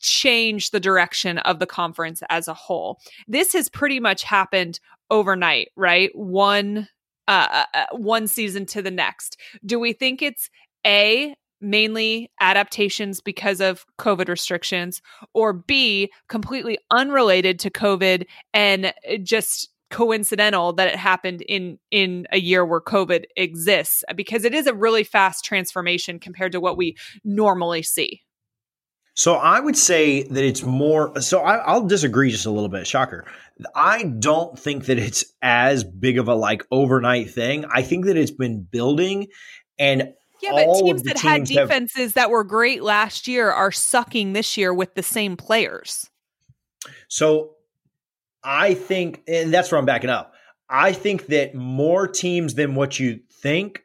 change the direction of the conference as a whole. This has pretty much happened overnight, right? One uh, uh, uh one season to the next. Do we think it's a mainly adaptations because of COVID restrictions, or B, completely unrelated to COVID and uh, just coincidental that it happened in in a year where covid exists because it is a really fast transformation compared to what we normally see. So i would say that it's more so I, will disagree just a little bit. Shocker. I don't think that it's as big of a like overnight thing. I think that it's been building and yeah, but teams that teams had defenses have, that were great last year are sucking this year with the same players. So I think, and that's where I'm backing up. I think that more teams than what you think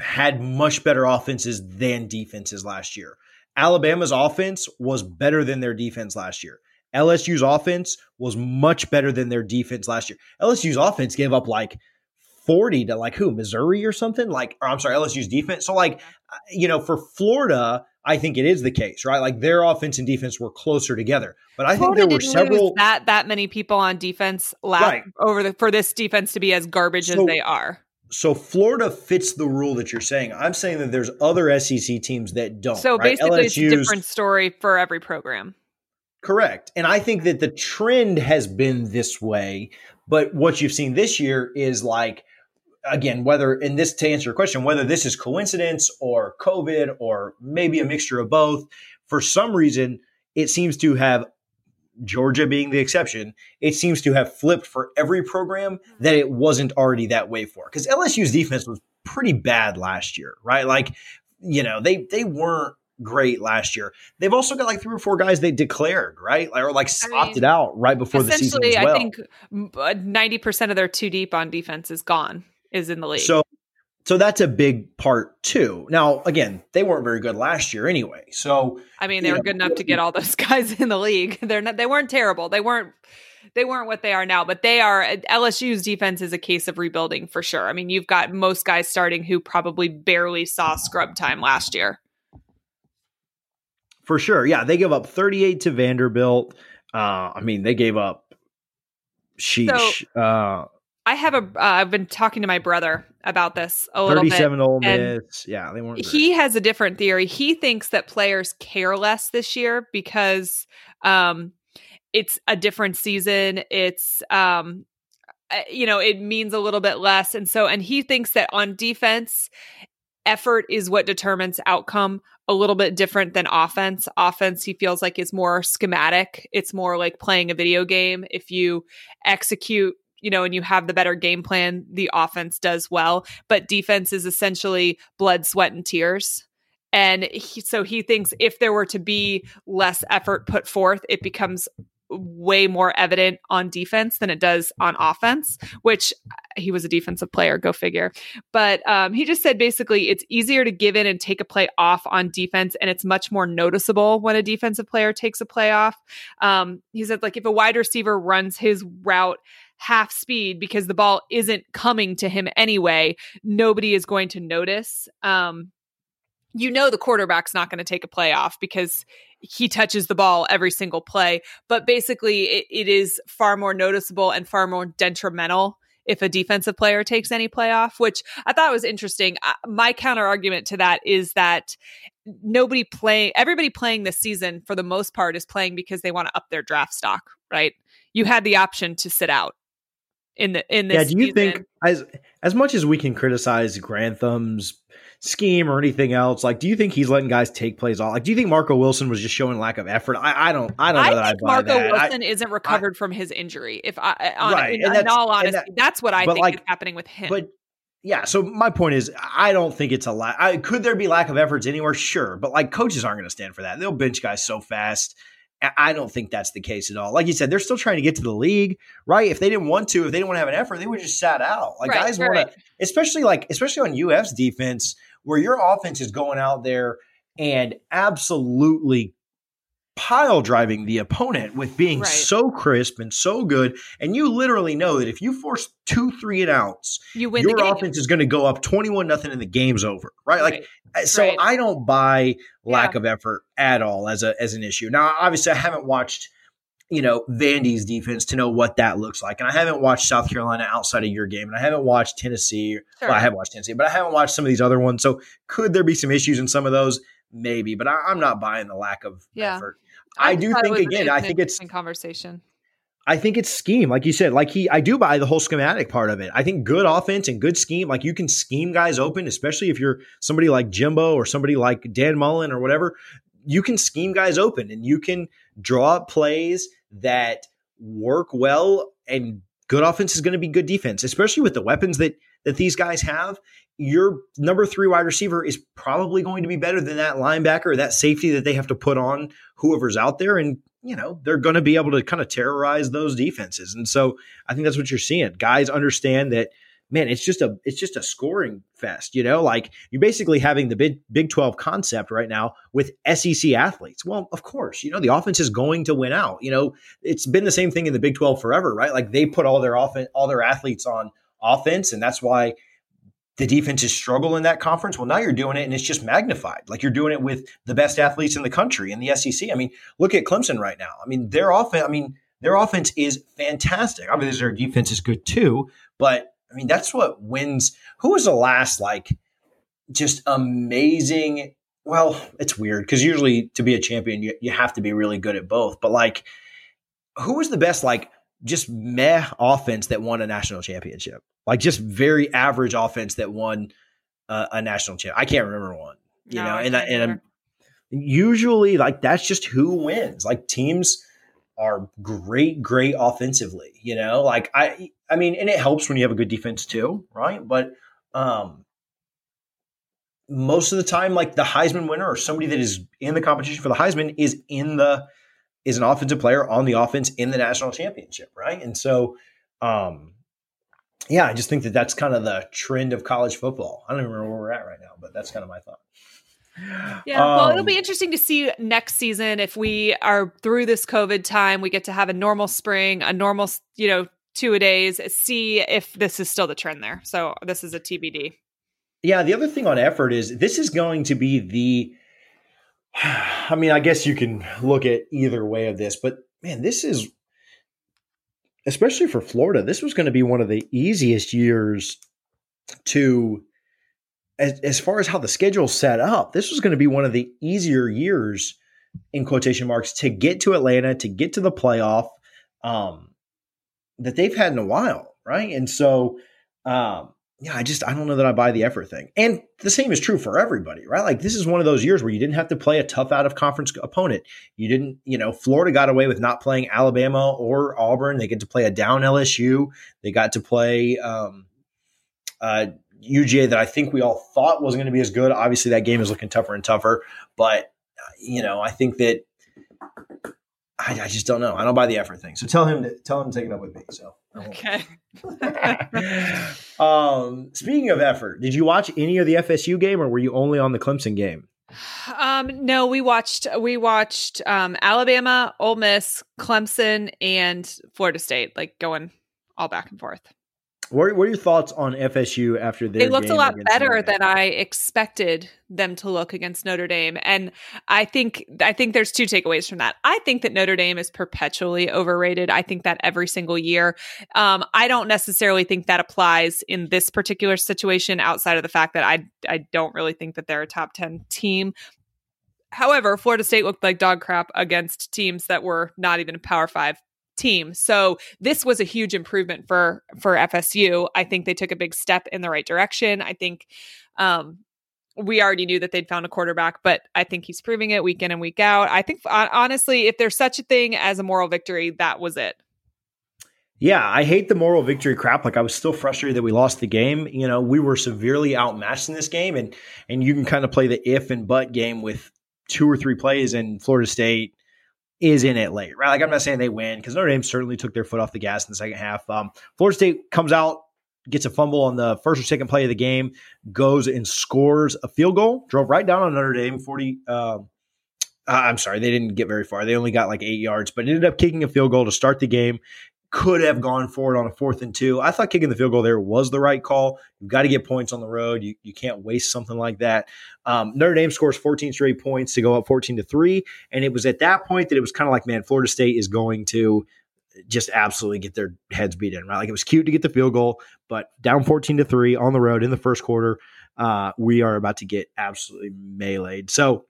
had much better offenses than defenses last year. Alabama's offense was better than their defense last year. LSU's offense was much better than their defense last year. LSU's offense gave up like 40 to like who, Missouri or something? Like, or I'm sorry, LSU's defense. So, like, uh, you know, for Florida, I think it is the case, right? Like their offense and defense were closer together. But I Florida think there were several that that many people on defense last right. over the for this defense to be as garbage so, as they are. So Florida fits the rule that you're saying. I'm saying that there's other SEC teams that don't. So right? basically, LSU's, it's a different story for every program. Correct. And I think that the trend has been this way. But what you've seen this year is like again, whether in this to answer your question, whether this is coincidence or COVID or maybe a mixture of both, for some reason, it seems to have Georgia being the exception, it seems to have flipped for every program mm-hmm. that it wasn't already that way for. Because LSU's defense was pretty bad last year, right? Like, you know, they they weren't great last year. They've also got like three or four guys they declared, right? Or like opted mean, out right before the season. Essentially, well. I think uh, ninety percent of their two deep on defense is gone is in the league. So so that's a big part too. Now, again, they weren't very good last year anyway. So I mean, they were know, good enough to get all those guys in the league. They're not they weren't terrible. They weren't they weren't what they are now, but they are LSU's defense is a case of rebuilding for sure. I mean, you've got most guys starting who probably barely saw scrub time last year. For sure. Yeah, they give up 38 to Vanderbilt. Uh, I mean, they gave up sheesh. So, uh, I have a. have uh, been talking to my brother about this a little 37 bit. Ole Miss. Yeah, they weren't. He has a different theory. He thinks that players care less this year because um, it's a different season. It's um, uh, you know, it means a little bit less, and so and he thinks that on defense, effort is what determines outcome a little bit different than offense. Offense, he feels like is more schematic. It's more like playing a video game. If you execute you know, and you have the better game plan, the offense does well. But defense is essentially blood, sweat, and tears. And he, so he thinks if there were to be less effort put forth, it becomes way more evident on defense than it does on offense, which uh, he was a defensive player, go figure. But um, he just said basically it's easier to give in and take a play off on defense, and it's much more noticeable when a defensive player takes a play off. Um, he said, like, if a wide receiver runs his route half speed because the ball isn't coming to him anyway, nobody is going to notice. Um, you know the quarterback's not going to take a play off because he touches the ball every single play. But basically, it, it is far more noticeable and far more detrimental if a defensive player takes any playoff, which I thought was interesting. Uh, my counter argument to that is that nobody playing, everybody playing this season for the most part is playing because they want to up their draft stock, right? You had the option to sit out in the in this. Yeah, do you season. think as as much as we can criticize Grantham's scheme or anything else, like do you think he's letting guys take plays off? Like, do you think Marco Wilson was just showing lack of effort? I, I don't I don't know that I that think I Marco that. Wilson I, isn't recovered from his injury. If I on, right, in, in all honesty, that, that's what I think like, is happening with him. But yeah, so my point is, I don't think it's a lack. Could there be lack of efforts anywhere? Sure, but like coaches aren't going to stand for that. They'll bench guys so fast. I don't think that's the case at all. Like you said, they're still trying to get to the league, right? If they didn't want to, if they didn't want to have an effort, they would just sat out. Like right, guys want to, especially like especially on UF's defense, where your offense is going out there and absolutely pile driving the opponent with being right. so crisp and so good. And you literally know that if you force two, three and outs, you win your offense is going to go up 21 nothing and the game's over. Right. right. Like, uh, so right. I don't buy lack yeah. of effort at all as a, as an issue. Now, obviously I haven't watched, you know, Vandy's defense to know what that looks like. And I haven't watched South Carolina outside of your game. And I haven't watched Tennessee. Sure. Well, I have watched Tennessee, but I haven't watched some of these other ones. So could there be some issues in some of those? Maybe, but I, am not buying the lack of yeah. effort. I, I do think again. I think it's conversation. I think it's scheme, like you said. Like he, I do buy the whole schematic part of it. I think good offense and good scheme, like you can scheme guys open, especially if you're somebody like Jimbo or somebody like Dan Mullen or whatever. You can scheme guys open, and you can draw up plays that work well. And good offense is going to be good defense, especially with the weapons that that these guys have your number three wide receiver is probably going to be better than that linebacker that safety that they have to put on whoever's out there. And, you know, they're going to be able to kind of terrorize those defenses. And so I think that's what you're seeing. Guys understand that, man, it's just a it's just a scoring fest, you know, like you're basically having the big Big 12 concept right now with SEC athletes. Well, of course, you know, the offense is going to win out. You know, it's been the same thing in the Big 12 forever, right? Like they put all their offense all their athletes on offense, and that's why the defenses struggle in that conference. Well, now you're doing it and it's just magnified. Like you're doing it with the best athletes in the country in the SEC. I mean, look at Clemson right now. I mean, their offense, I mean, their offense is fantastic. Obviously, their defense is good too, but I mean, that's what wins. Who was the last like just amazing? Well, it's weird because usually to be a champion, you, you have to be really good at both. But like, who was the best like just meh offense that won a national championship? like just very average offense that won uh, a national champ. I can't remember one, you no, know, and and usually like that's just who wins. Like teams are great, great offensively, you know, like I, I mean, and it helps when you have a good defense too, right? But, um, most of the time, like the Heisman winner or somebody that is in the competition for the Heisman is in the is an offensive player on the offense in the national championship, right? And so, um, yeah, I just think that that's kind of the trend of college football. I don't even remember where we're at right now, but that's kind of my thought. Yeah, um, well, it'll be um, interesting to see next season if we are through this COVID time, we get to have a normal spring, a normal, you know, two a days, see if this is still the trend there. So this is a TBD. Yeah, the other thing on effort is this is going to be the I mean, I guess you can look at either way of this, but man, this is especially for Florida, this was going to be one of the easiest years to, as, as far as how the schedule set up, this was going to be one of the easier years in quotation marks to get to Atlanta, to get to the playoff um, that they've had in a while. Right. And so, um, yeah, I just I don't know that I buy the effort thing. And the same is true for everybody, right? Like this is one of those years where you didn't have to play a tough out of conference opponent. You didn't, you know, Florida got away with not playing Alabama or Auburn. They get to play a down LSU. They got to play um, uh, UGA that I think we all thought was going to be as good. Obviously, that game is looking tougher and tougher. But you know, I think that I, I, just don't know. I don't buy the effort thing. So tell him to tell him to take it up with me. So okay. um, speaking of effort, did you watch any of the FSU game, or were you only on the Clemson game? Um, no, we watched we watched um, Alabama, Ole Miss, Clemson, and Florida State, like going all back and forth. What, what are your thoughts on FSU after they looked a lot better than I expected them to look against Notre Dame, and I think I think there's two takeaways from that. I think that Notre Dame is perpetually overrated. I think that every single year. Um, I don't necessarily think that applies in this particular situation, outside of the fact that I I don't really think that they're a top ten team. However, Florida State looked like dog crap against teams that were not even a Power Five team. So this was a huge improvement for for FSU. I think they took a big step in the right direction. I think um, we already knew that they'd found a quarterback, but I think he's proving it week in and week out. I think honestly, if there's such a thing as a moral victory, that was it. Yeah, I hate the moral victory crap. Like I was still frustrated that we lost the game. You know, we were severely outmatched in this game, and and you can kind of play the if and but game with two or three plays, and Florida State is in it late, right? Like I'm not saying they win because Notre Dame certainly took their foot off the gas in the second half. Um, Florida State comes out, gets a fumble on the first or second play of the game, goes and scores a field goal, drove right down on Notre Dame, 40, uh, Uh, I'm sorry, they didn't get very far. They only got like eight yards, but ended up kicking a field goal to start the game. Could have gone forward on a fourth and two. I thought kicking the field goal there was the right call. You've got to get points on the road. You, you can't waste something like that. Um, Notre Dame scores 14 straight points to go up 14 to three. And it was at that point that it was kind of like, man, Florida State is going to just absolutely get their heads beat in, right? Like it was cute to get the field goal, but down 14 to three on the road in the first quarter, uh, we are about to get absolutely meleeed. So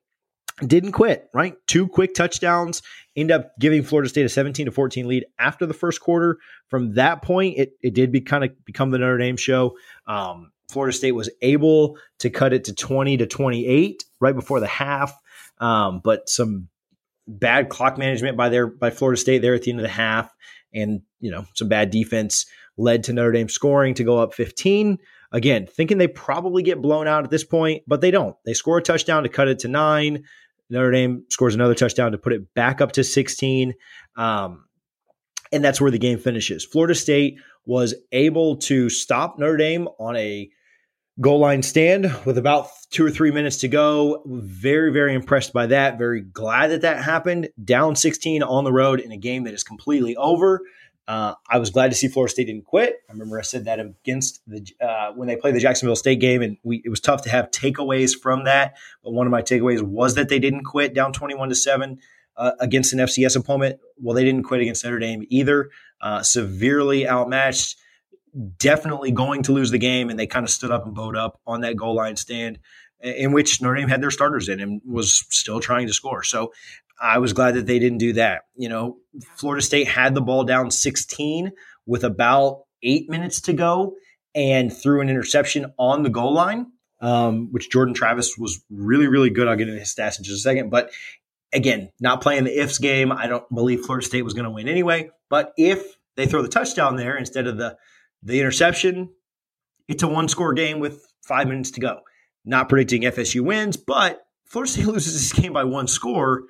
didn't quit, right? Two quick touchdowns, end up giving Florida State a 17 to 14 lead after the first quarter. From that point, it, it did be kind of become the Notre Dame show. Um, Florida State was able to cut it to 20 to 28 right before the half. Um, but some bad clock management by their by Florida State there at the end of the half, and you know some bad defense led to Notre Dame scoring to go up 15. Again, thinking they probably get blown out at this point, but they don't. They score a touchdown to cut it to nine. Notre Dame scores another touchdown to put it back up to 16. Um, and that's where the game finishes. Florida State was able to stop Notre Dame on a goal line stand with about two or three minutes to go. Very, very impressed by that. Very glad that that happened. Down 16 on the road in a game that is completely over. Uh, I was glad to see Florida State didn't quit. I remember I said that against the uh, when they played the Jacksonville State game, and we, it was tough to have takeaways from that. But one of my takeaways was that they didn't quit down twenty-one to seven uh, against an FCS opponent. Well, they didn't quit against Notre Dame either. Uh, severely outmatched, definitely going to lose the game, and they kind of stood up and bowed up on that goal line stand in which Notre Dame had their starters in and was still trying to score. So I was glad that they didn't do that. You know, Florida State had the ball down 16 with about eight minutes to go and threw an interception on the goal line, um, which Jordan Travis was really, really good. I'll get into his stats in just a second. But again, not playing the ifs game. I don't believe Florida State was going to win anyway. But if they throw the touchdown there instead of the the interception, it's a one score game with five minutes to go. Not predicting FSU wins, but Florida State loses this game by one score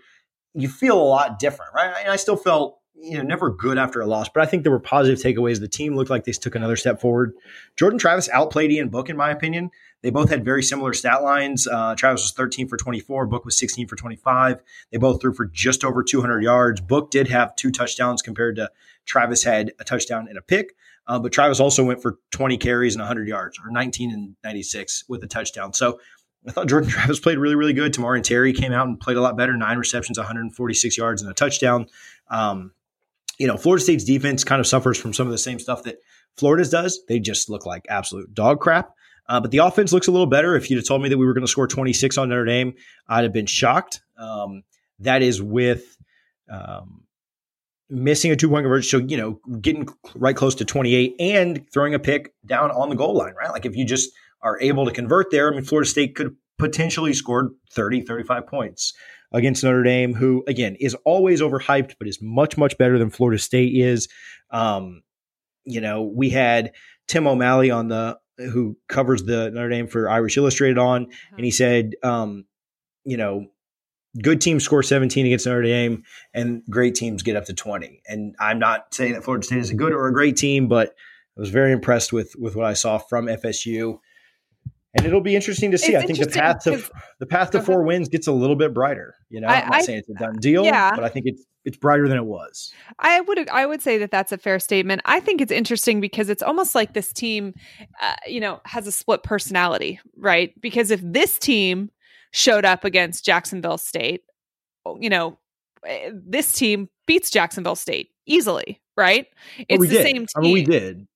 you feel a lot different, right? I, I still felt you know never good after a loss, but I think there were positive takeaways. The team looked like they took another step forward. Jordan Travis outplayed Ian Book in my opinion. They both had very similar stat lines. Uh, Travis was 13 for 24. Book was 16 for 25. They both threw for just over 200 yards. Book did have two touchdowns compared to Travis had a touchdown and a pick. Uh, but Travis also went for 20 carries and 100 yards, or 19 and 96 with a touchdown. So I thought Jordan Travis played really, really good. Tamorrion Terry came out and played a lot better. Nine receptions, 146 yards, and a touchdown. Um, you know, Florida State's defense kind of suffers from some of the same stuff that Florida's does. They just look like absolute dog crap. Uh, but the offense looks a little better. If you'd have told me that we were going to score 26 on Notre Dame, I'd have been shocked. Um, that is with um, missing a two point conversion. So, you know, getting right close to 28 and throwing a pick down on the goal line, right? Like if you just are able to convert there, I mean, Florida State could potentially scored 30, 35 points against Notre Dame, who, again, is always overhyped, but is much, much better than Florida State is. Um, you know, we had Tim O'Malley on the who covers the Notre Dame for Irish Illustrated on, mm-hmm. and he said, um, you know, good teams score 17 against Notre Dame, and great teams get up to 20. And I'm not saying that Florida State is a good or a great team, but I was very impressed with with what I saw from FSU and it'll be interesting to see. It's I think the path to the path to four wins gets a little bit brighter. You know, I, am not I, saying it's a done deal, yeah. but I think it's it's brighter than it was. I would I would say that that's a fair statement. I think it's interesting because it's almost like this team, uh, you know, has a split personality, right? Because if this team showed up against Jacksonville State, oh, you know, eh, this team beats Jacksonville State easily, right? It's well, the did. same team. I mean, we did.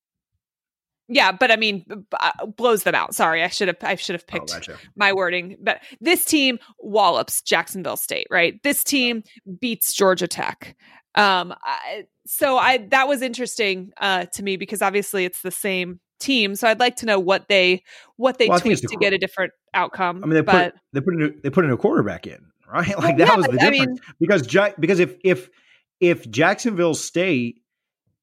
Yeah, but I mean, uh, blows them out. Sorry, I should have I should have oh, picked oh, gotcha. my wording. But this team wallops Jacksonville State, right? This team beats Georgia Tech. Um, I, so I that was interesting uh, to me because obviously it's the same team. So I'd like to know what they what they well, tweaked to get a different outcome. I mean, they but, put they put a new, they put a new quarterback in, right? Like that yeah, was the difference I mean, because because if if if Jacksonville State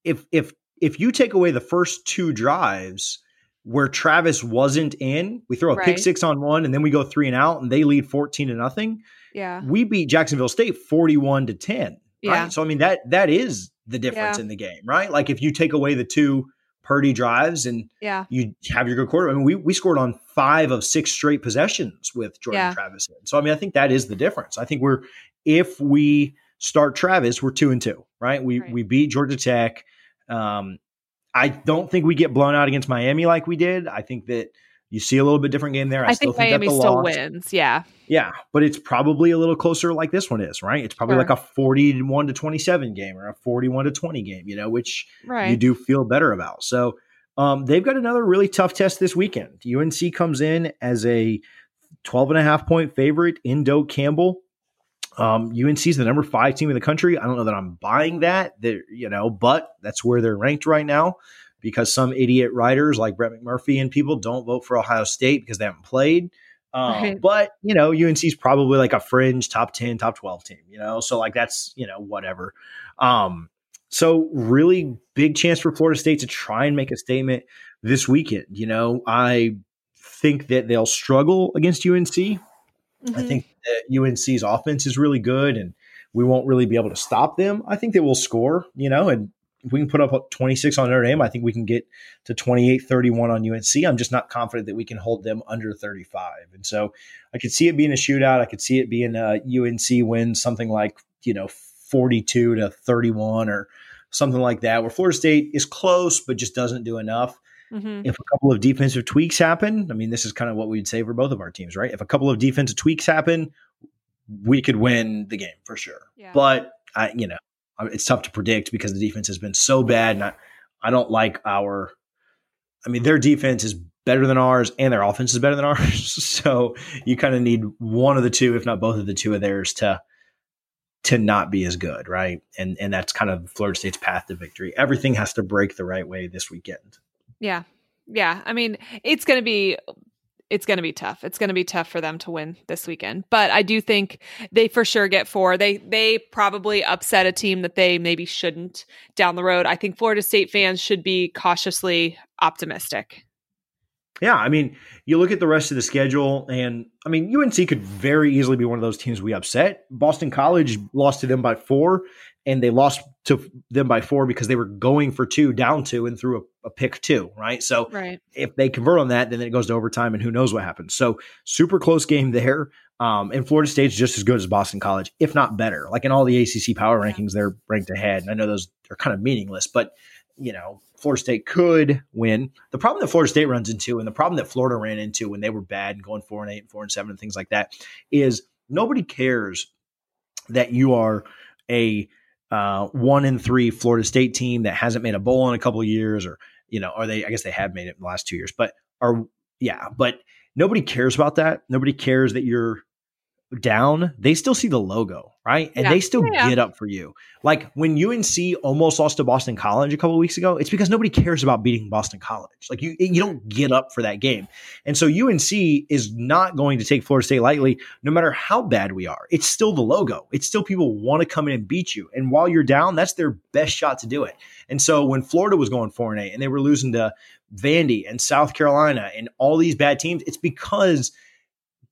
if if if you take away the first two drives where Travis wasn't in, we throw a right. pick six on one and then we go three and out and they lead 14 to nothing. Yeah. We beat Jacksonville State 41 to 10. Yeah. Right? So I mean that that is the difference yeah. in the game, right? Like if you take away the two Purdy drives and yeah. you have your good quarter. I mean, we, we scored on five of six straight possessions with Jordan yeah. Travis in. So I mean, I think that is the difference. I think we're if we start Travis, we're two and two, right? We Right. we beat Georgia Tech. Um, I don't think we get blown out against Miami like we did. I think that you see a little bit different game there. I, I, still think Miami still loss. wins. Yeah. Yeah, but it's probably a little closer like this one is, right? It's probably Sure. like a 41 to 27 game or a 41 to 20 game, you know, which Right. you do feel better about. So um, they've got another really tough test this weekend. UNC comes in as a 12 and a half point favorite in Doak Campbell. Um, UNC is the number five team in the country. I don't know that I'm buying that, They're, you know, but that's where they're ranked right now because some idiot writers like Brett McMurphy and people don't vote for Ohio State because they haven't played. Um, Right. But you know, UNC is probably like a fringe top ten, top twelve team. You know, so like that's you know whatever. Um, so really big chance for Florida State to try and make a statement this weekend. You know, I think that they'll struggle against UNC. I Mhm. think that UNC's offense is really good and we won't really be able to stop them. I think they will score, you know, and if we can put up 26 on Notre Dame, I think we can get to 28 31 on UNC. I'm just not confident that we can hold them under 35. And so I could see it being a shootout. I could see it being a UNC wins something like, you know, 42 to 31 or something like that, where Florida State is close but just doesn't do enough Mhm. if a couple of defensive tweaks happen, I mean, this is kind of what we'd say for both of our teams, right? If a couple of defensive tweaks happen, we could win the game for sure. Yeah. But I, you know, it's tough to predict because the defense has been so bad, and I, I don't like our. I mean, their defense is better than ours, and their offense is better than ours. So you kind of need one of the two, if not both of the two of theirs, to to not be as good, right? And and that's kind of Florida State's path to victory. Everything has to break the right way this weekend. Yeah. Yeah. I mean, it's going to be it's going to be tough. It's going to be tough for them to win this weekend. But I do think they for sure get four. They they probably upset a team that they maybe shouldn't down the road. I think Florida State fans should be cautiously optimistic. Yeah, I mean, you look at the rest of the schedule, and I mean, UNC could very easily be one of those teams we upset. Boston College lost to them by four, and they lost to them by four because they were going for two, down two, and threw a, a pick two, right? So Right. if they convert on that, then it goes to overtime, and who knows what happens. So super close game there. Um, and Florida State's just as good as Boston College, if not better. Like in all the ACC power Yeah. rankings, they're ranked ahead. And I know those are kind of meaningless, but you know, Florida State could win. The problem that Florida State runs into, and the problem that Florida ran into when they were bad and going four and eight and four and seven and things like that, is nobody cares that you are a uh, one in three Florida State team that hasn't made a bowl in a couple years, or you know, or they I guess they have made it in the last two years, but are yeah, but nobody cares about that. Nobody cares that you're down. They still see the logo, right? And Yeah. they still Yeah. get up for you. Like when UNC almost lost to Boston College a couple of weeks ago, it's because nobody cares about beating Boston College. Like you you don't get up for that game. And so UNC is not going to take Florida State lightly no matter how bad we are. It's still the logo. It's still people want to come in and beat you. And while you're down, that's their best shot to do it. And so when Florida was going 4 and 8 and they were losing to Vandy and South Carolina and all these bad teams, it's because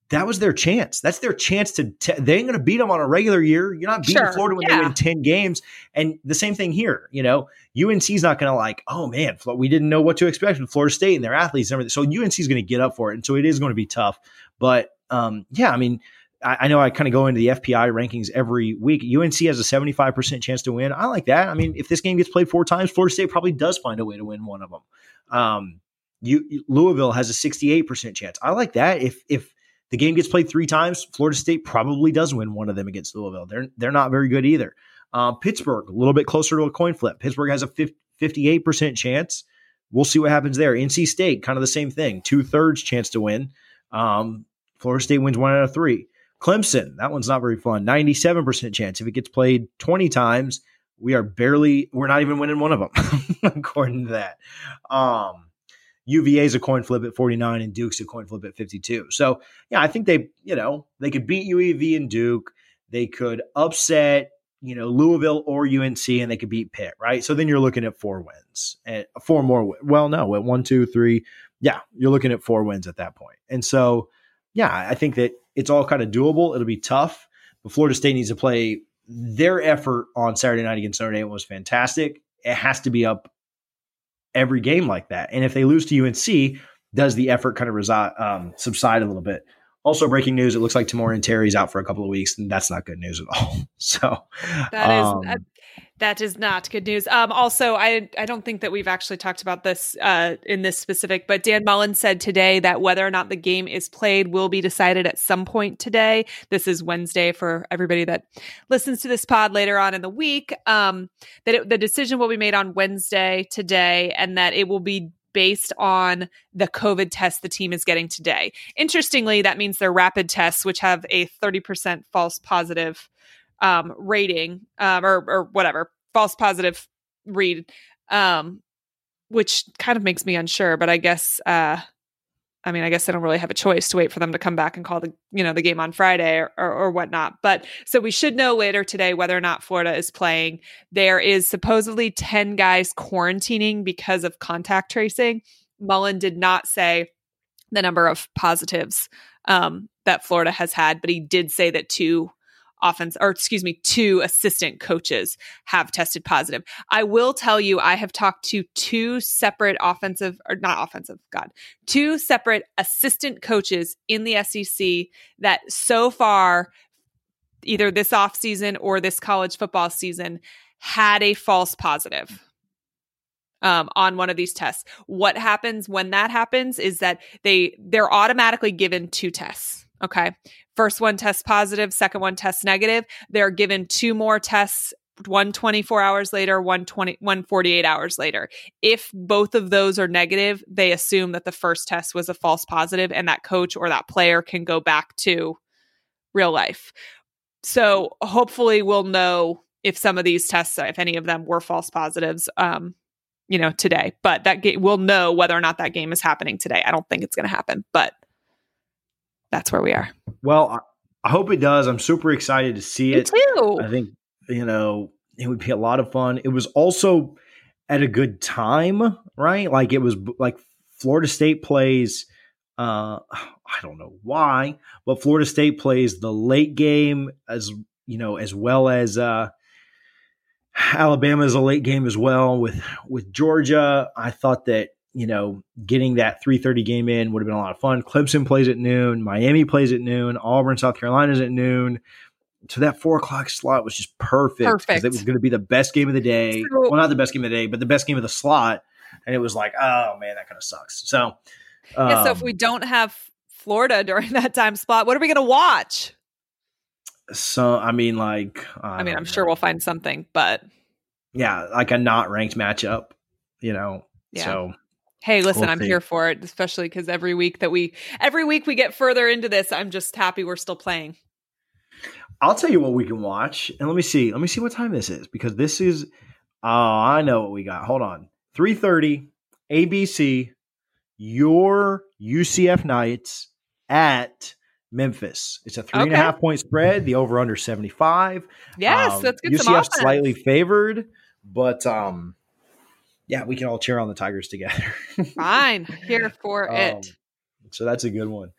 that was their chance. That's their chance to. T- they ain't going to beat them on a regular year. You're not beating Sure, Florida when yeah. they win ten games. And the same thing here. You know, UNC's not going to like. Oh man, we didn't know what to expect from Florida State and their athletes and everything. So UNC's going to get up for it, and so it is going to be tough. But um, yeah, I mean. I I know I kind of go into the FPI rankings every week. UNC has a 75% chance to win. I like that. I mean, if this game gets played four times, Florida State probably does find a way to win one of them. Um, you, Louisville has a 68% chance. I like that. If if the game gets played three times, Florida State probably does win one of them against Louisville. They're they're not very good either. Um, Pittsburgh, a little bit closer to a coin flip. Pittsburgh has a 58% chance. We'll see what happens there. NC State, kind of the same thing. Two thirds chance to win. Um, Florida State wins one out of three. Clemson, that one's not very fun. 97% chance. If it gets played 20 times, we are barely, we're not even winning one of them, according to that. Um, UVA is a coin flip at 49 and Duke's a coin flip at 52. So, yeah, I think they, you know, they could beat UAV and Duke. They could upset, you know, Louisville or UNC and they could beat Pitt, right? So then you're looking at four wins and four more. Well, no, at one, two, three. Yeah, you're looking at four wins at that point. And so, yeah, I think that it's all kind of doable. It'll be tough, but Florida State needs to play their effort on Saturday night against Notre Dame was fantastic. It has to be up every game like that. And if they lose to UNC, does the effort kind of reside, um, subside a little bit? Also, breaking news: It looks like Tamorrion Terry's out for a couple of weeks, and that's not good news at all. So that um, is that is not good news. Um, also, I I don't think that we've actually talked about this uh, in this specific, but Dan Mullen said today that whether or not the game is played will be decided at some point today. This is Wednesday for everybody that listens to this pod later on in the week. Um, that it, the decision will be made on Wednesday today, and that it will be based on the COVID test the team is getting today. Interestingly, that means their rapid tests, which have a 30% false positive um, rating um, or, or whatever false positive read, um, which kind of makes me unsure. But I guess, uh, I mean, I guess I don't really have a choice to wait for them to come back and call the you know the game on Friday or, or, or whatnot. But so we should know later today whether or not Florida is playing. There is supposedly ten guys quarantining because of contact tracing. Mullen did not say the number of positives um, that Florida has had, but he did say that two offense or excuse me two assistant coaches have tested positive i will tell you i have talked to two separate offensive or not offensive god two separate assistant coaches in the sec that so far either this off season or this college football season had a false positive um, on one of these tests. What happens when that happens is that they they're automatically given two tests. Okay. First one tests positive, second one tests negative. They're given two more tests one 24 hours later, one 20, one 48 hours later. If both of those are negative, they assume that the first test was a false positive and that coach or that player can go back to real life. So hopefully we'll know if some of these tests, if any of them were false positives, um, you know, today. But that game, we'll know whether or not that game is happening today. I don't think it's going to happen, but that's where we are. Well, I hope it does. I'm super excited to see Me it. Too. I think you know it would be a lot of fun. It was also at a good time, right? Like it was like Florida State plays. Uh, I don't know why, but Florida State plays the late game as you know, as well as uh, Alabama is a late game as well with with Georgia. I thought that you know, getting that 3:30 game in would have been a lot of fun. Clemson plays at noon, Miami plays at noon, Auburn, South Carolina is at noon. So that four o'clock slot was just perfect because it was going to be the best game of the day. So, well, not the best game of the day, but the best game of the slot. And it was like, oh man, that kind of sucks. So, um, yeah. So if um, we don't have Florida during that time slot, what are we going to watch? So I mean, like, I, I mean, I'm know. sure we'll find something, but yeah, like a not ranked matchup, you know. Yeah. So Hey, listen, we'll I'm here for it, especially because every week that we every week we get further into this, I'm just happy we're still playing. I'll tell you what we can watch, and let me see. Let me see what time this is because this is. Oh, I know what we got. Hold on, three thirty, ABC, your UCF Knights at Memphis. It's a three okay. and a half point spread. The over under seventy five. Yes, um, that's good. UCF slightly favored, but um, yeah, we can all cheer on the Tigers together. Fine, here for um, it. So that's a good one.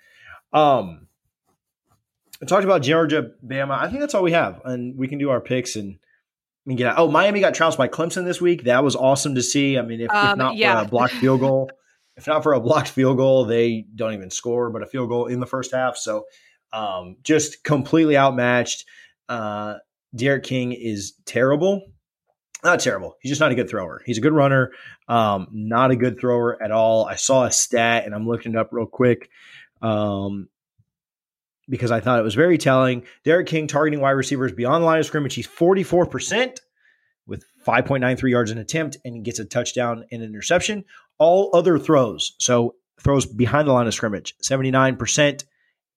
Um, I talked about Georgia, Bama. I think that's all we have, and we can do our picks and. I mean, get out. Oh, Miami got trounced by Clemson this week. That was awesome to see. I mean, if, um, if not yeah. for a blocked field goal, if not for a blocked field goal, they don't even score, but a field goal in the first half. So, um, just completely outmatched. Uh, D'Eriq King is terrible not terrible. He's just not a good thrower. He's a good runner, um, not a good thrower at all. I saw a stat and I'm looking it up real quick um, because I thought it was very telling. D'Eriq King targeting wide receivers beyond the line of scrimmage. He's 44% with 5.93 yards an attempt and he gets a touchdown and interception. All other throws, so throws behind the line of scrimmage, 79%,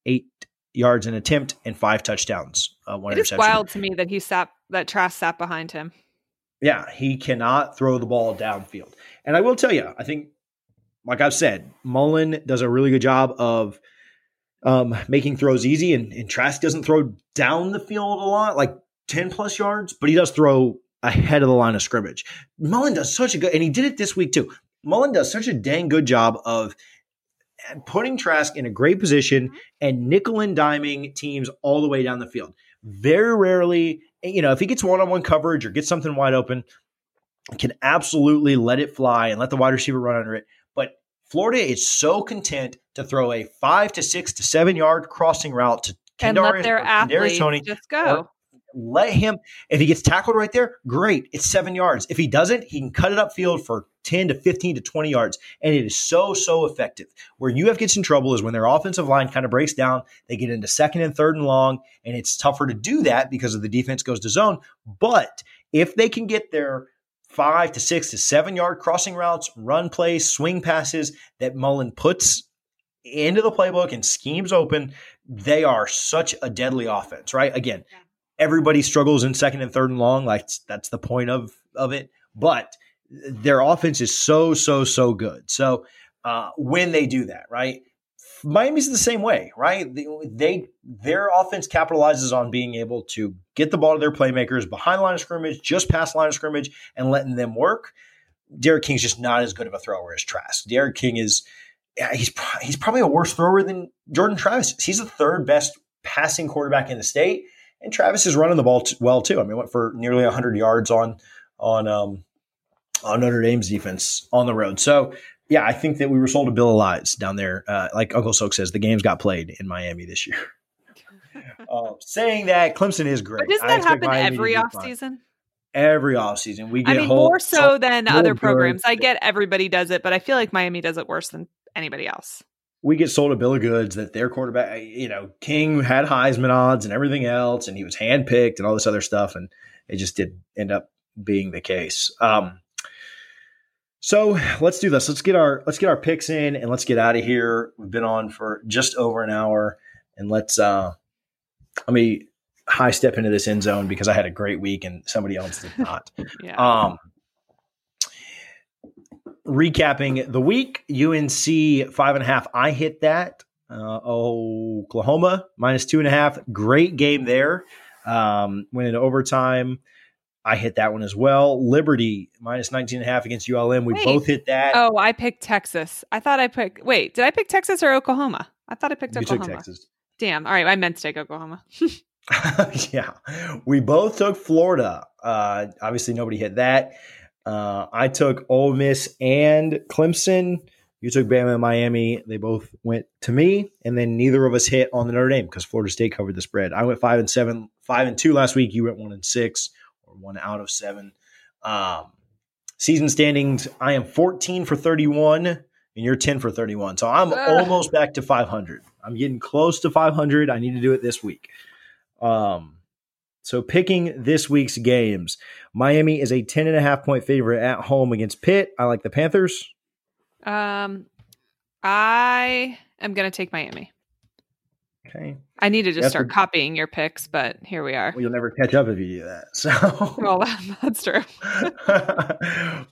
eight yards an attempt, and five touchdowns. Uh, one it is wild to me that he sat that Trask sat behind him. Yeah, he cannot throw the ball downfield. And I will tell you, I think, like I've said, Mullen does a really good job of um, making throws easy, and, and Trask doesn't throw down the field a lot, like 10 plus yards, but he does throw ahead of the line of scrimmage. Mullen does such a good, and he did it this week too. Mullen does such a dang good job of putting Trask in a great position and nickel and diming teams all the way down the field. Very rarely you know, if he gets one on one coverage or gets something wide open, can absolutely let it fly and let the wide receiver run under it. But Florida is so content to throw a five to six to seven yard crossing route to and let their athletes Toney, just go. Let him. If he gets tackled right there, great. It's seven yards. If he doesn't, he can cut it upfield for ten to fifteen to twenty yards, and it is so so effective. Where UF gets in trouble is when their offensive line kind of breaks down. They get into second and third and long, and it's tougher to do that because of the defense goes to zone. But if they can get their five to six to seven yard crossing routes, run plays, swing passes that Mullen puts into the playbook and schemes open, they are such a deadly offense, right? Again, everybody struggles in second and third and long. Like that's the point of of it. But their offense is so, so, so good. So uh, when they do that, right? Miami's the same way, right? They, they, their offense capitalizes on being able to get the ball to their playmakers behind line of scrimmage, just past line of scrimmage, and letting them work. D'Eriq King's just not as good of a thrower as Trask. D'Eriq King is he's he's probably a worse thrower than Jordan Travis. He's the third best passing quarterback in the state, and Travis is running the ball t- well too. I mean, went for nearly 100 yards on on um, on Notre Dame's defense on the road. So yeah, I think that we were sold a bill of lies down there. Uh, like Uncle Soak says, the games got played in Miami this year. uh, saying that Clemson is great. But doesn't that happen Miami every offseason? Every offseason, we get. I mean, more so than other programs. Good. I get everybody does it, but I feel like Miami does it worse than anybody else. We get sold a bill of goods that their quarterback, you know, King had Heisman odds and everything else, and he was handpicked and all this other stuff, and it just did end up being the case. Um, so let's do this. Let's get our let's get our picks in and let's get out of here. We've been on for just over an hour, and let's uh, let me high step into this end zone because I had a great week and somebody else did not. yeah. Um, recapping the week, UNC five and a half. I hit that. Uh, Oklahoma minus two and a half. Great game there. Um, went into overtime. I hit that one as well. Liberty minus 19 and a half against ULM. We wait. both hit that. Oh, I picked Texas. I thought I picked. Wait, did I pick Texas or Oklahoma? I thought I picked you Oklahoma. Took Texas. Damn. All right, I meant to take Oklahoma. yeah, we both took Florida. Uh, obviously, nobody hit that. Uh, I took Ole Miss and Clemson. You took Bama and Miami. They both went to me, and then neither of us hit on the Notre Dame because Florida State covered the spread. I went five and seven, five and two last week. You went one and six or one out of seven. Um, season standings, I am 14 for 31, and you're 10 for 31. So I'm almost back to 500. I'm getting close to 500. I need to do it this week. Um, so picking this week's games, Miami is a 10 and a half point favorite at home against Pitt. I like the Panthers. Um, I am going to take Miami. Okay. I need to just start to, copying your picks, but here we are. Well, you'll never catch up if you do that. So, well, that's true.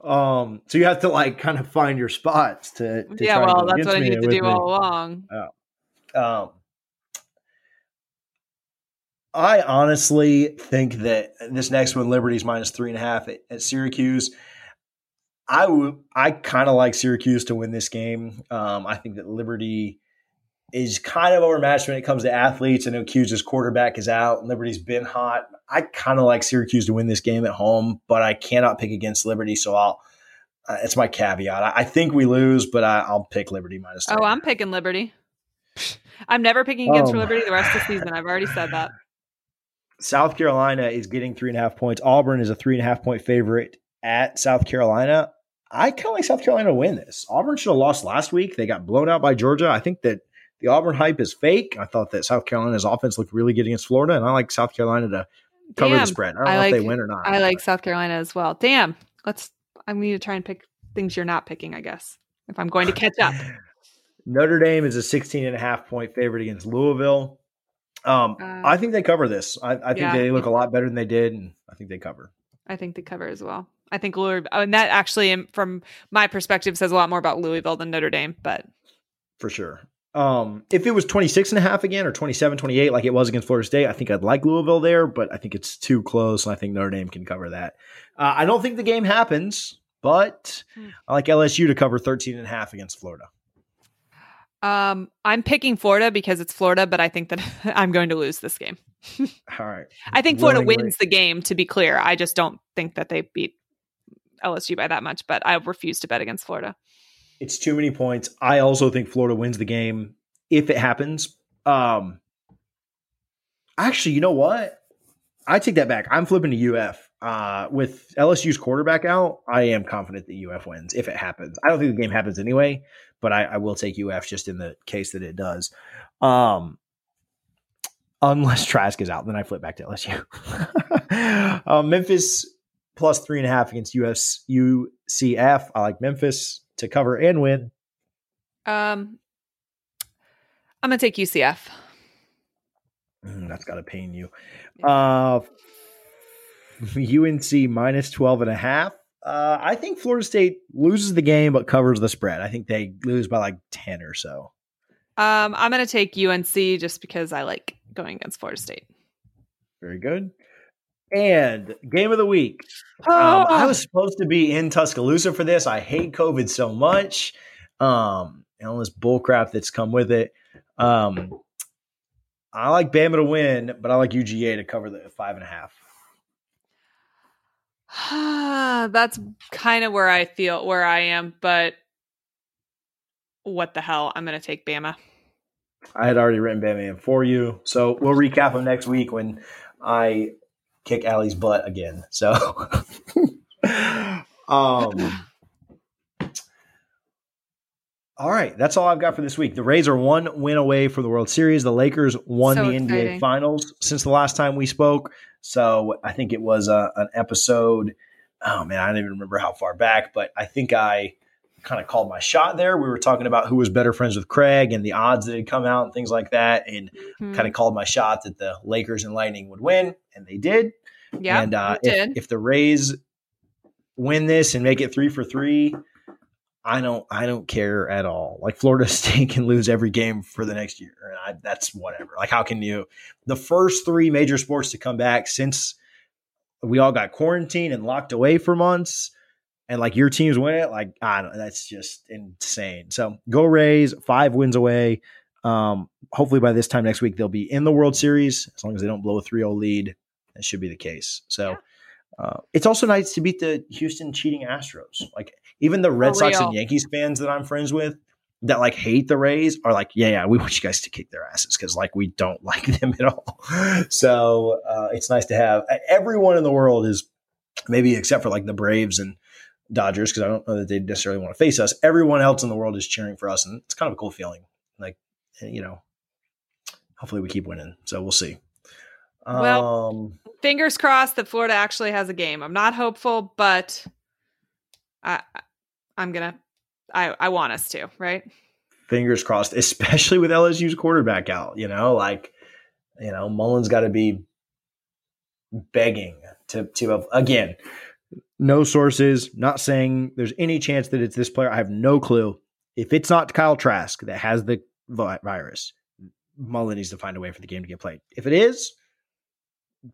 um, so you have to like kind of find your spots to. to yeah, well, that's what I need to do me. all along. Um, I honestly think that this next one, Liberty's minus three and a half at, at Syracuse. I would, I kind of like Syracuse to win this game. Um, I think that Liberty is kind of overmatched when it comes to athletes. I know Q's quarterback is out. Liberty's been hot. I kind of like Syracuse to win this game at home, but I cannot pick against Liberty, so I'll. Uh, it's my caveat. I, I, think we lose, but I, will pick Liberty minus. Oh, I'm picking Liberty. I'm never picking against um, Liberty the rest of the season. I've already said that. South Carolina is getting three and a half points. Auburn is a three and a half point favorite at South Carolina. I kind of like South Carolina to win this. Auburn should have lost last week. They got blown out by Georgia. I think that the Auburn hype is fake. I thought that South Carolina's offense looked really good against Florida, and I like South Carolina to cover Damn. the spread. I don't I know like, if they win or not. I like South Carolina as well. Damn. Let's I need to try and pick things you're not picking, I guess, if I'm going to catch up. Notre Dame is a 16 and a half point favorite against Louisville. Um, uh, I think they cover this. I, I think yeah. they look a lot better than they did, and I think they cover. I think they cover as well. I think Louisville, and that actually, from my perspective, says a lot more about Louisville than Notre Dame, but for sure. Um, if it was 26 and a half again or 27, 28, like it was against Florida State, I think I'd like Louisville there, but I think it's too close. And I think Notre Dame can cover that. Uh, I don't think the game happens, but hmm. I like LSU to cover 13 and a half against Florida. Um, I'm picking Florida because it's Florida, but I think that I'm going to lose this game. All right. I think Florida Willingly. wins the game, to be clear. I just don't think that they beat LSU by that much, but I refuse to bet against Florida. It's too many points. I also think Florida wins the game if it happens. Um, actually, you know what? I take that back. I'm flipping to UF. Uh, with LSU's quarterback out, I am confident that UF wins if it happens. I don't think the game happens anyway, but I, I will take UF just in the case that it does. Um, unless Trask is out, then I flip back to LSU. um, Memphis plus three and a half against US UCF. I like Memphis to cover and win. Um, I'm gonna take UCF. Mm, that's got to pain you. Uh, UNC minus 12 and a half. Uh, I think Florida State loses the game but covers the spread. I think they lose by like 10 or so. Um, I'm going to take UNC just because I like going against Florida State. Very good. And game of the week. Oh. Um, I was supposed to be in Tuscaloosa for this. I hate COVID so much. Um, and all this bullcrap that's come with it. Um, I like Bama to win, but I like UGA to cover the five and a half. That's kind of where I feel where I am, but what the hell? I'm going to take Bama. I had already written Bama in for you, so we'll recap them next week when I kick Allie's butt again. So, um, all right, that's all I've got for this week. The Rays are one win away from the World Series. The Lakers won so the exciting. NBA Finals since the last time we spoke. So I think it was a, an episode. Oh man, I don't even remember how far back, but I think I kind of called my shot there. We were talking about who was better friends with Craig and the odds that had come out and things like that, and mm-hmm. kind of called my shot that the Lakers and Lightning would win, and they did. Yeah, and uh, if, if the Rays win this and make it three for three, I don't I don't care at all. Like Florida State can lose every game for the next year, and I, that's whatever. Like how can you? The first three major sports to come back since we all got quarantined and locked away for months, and like your teams win it. Like I don't. That's just insane. So go Rays, five wins away. Um, hopefully by this time next week they'll be in the World Series as long as they don't blow a 3-0 lead. That should be the case. So. Yeah. Uh, it's also nice to beat the Houston cheating Astros. Like even the Red Sox and Yankees fans that I'm friends with that like hate the Rays are like, yeah, yeah, we want you guys to kick their asses because like we don't like them at all. so uh, it's nice to have everyone in the world is maybe except for like the Braves and Dodgers because I don't know that they necessarily want to face us. Everyone else in the world is cheering for us, and it's kind of a cool feeling. Like you know, hopefully we keep winning. So we'll see. Well, um, fingers crossed that Florida actually has a game. I'm not hopeful, but I I'm gonna I I want us to, right? Fingers crossed, especially with LSU's quarterback out. You know, like you know, Mullen's got to be begging to to again. No sources, not saying there's any chance that it's this player. I have no clue. If it's not Kyle Trask that has the virus, Mullen needs to find a way for the game to get played. If it is,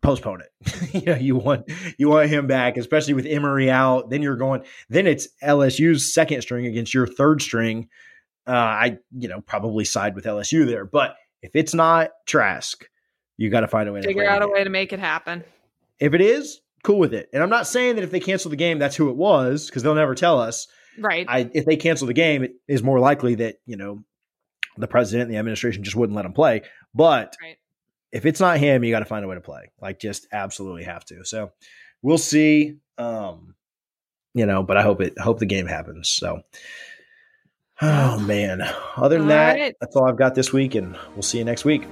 postpone it. you know, you want you want him back, especially with Emory out. Then you're going. Then it's LSU's second string against your third string. Uh, I you know probably side with LSU there, but if it's not Trask, you got to find a way figure to out a way to make it happen. If it is, cool with it. And I'm not saying that if they cancel the game, that's who it was because they'll never tell us. Right. I, if they cancel the game, it is more likely that you know the president and the administration just wouldn't let him play. But right if it's not him, you got to find a way to play. Like just absolutely have to. So we'll see. Um, you know, but I hope it hope the game happens. So oh man. Other than all that, right. that's all I've got this week, and we'll see you next week.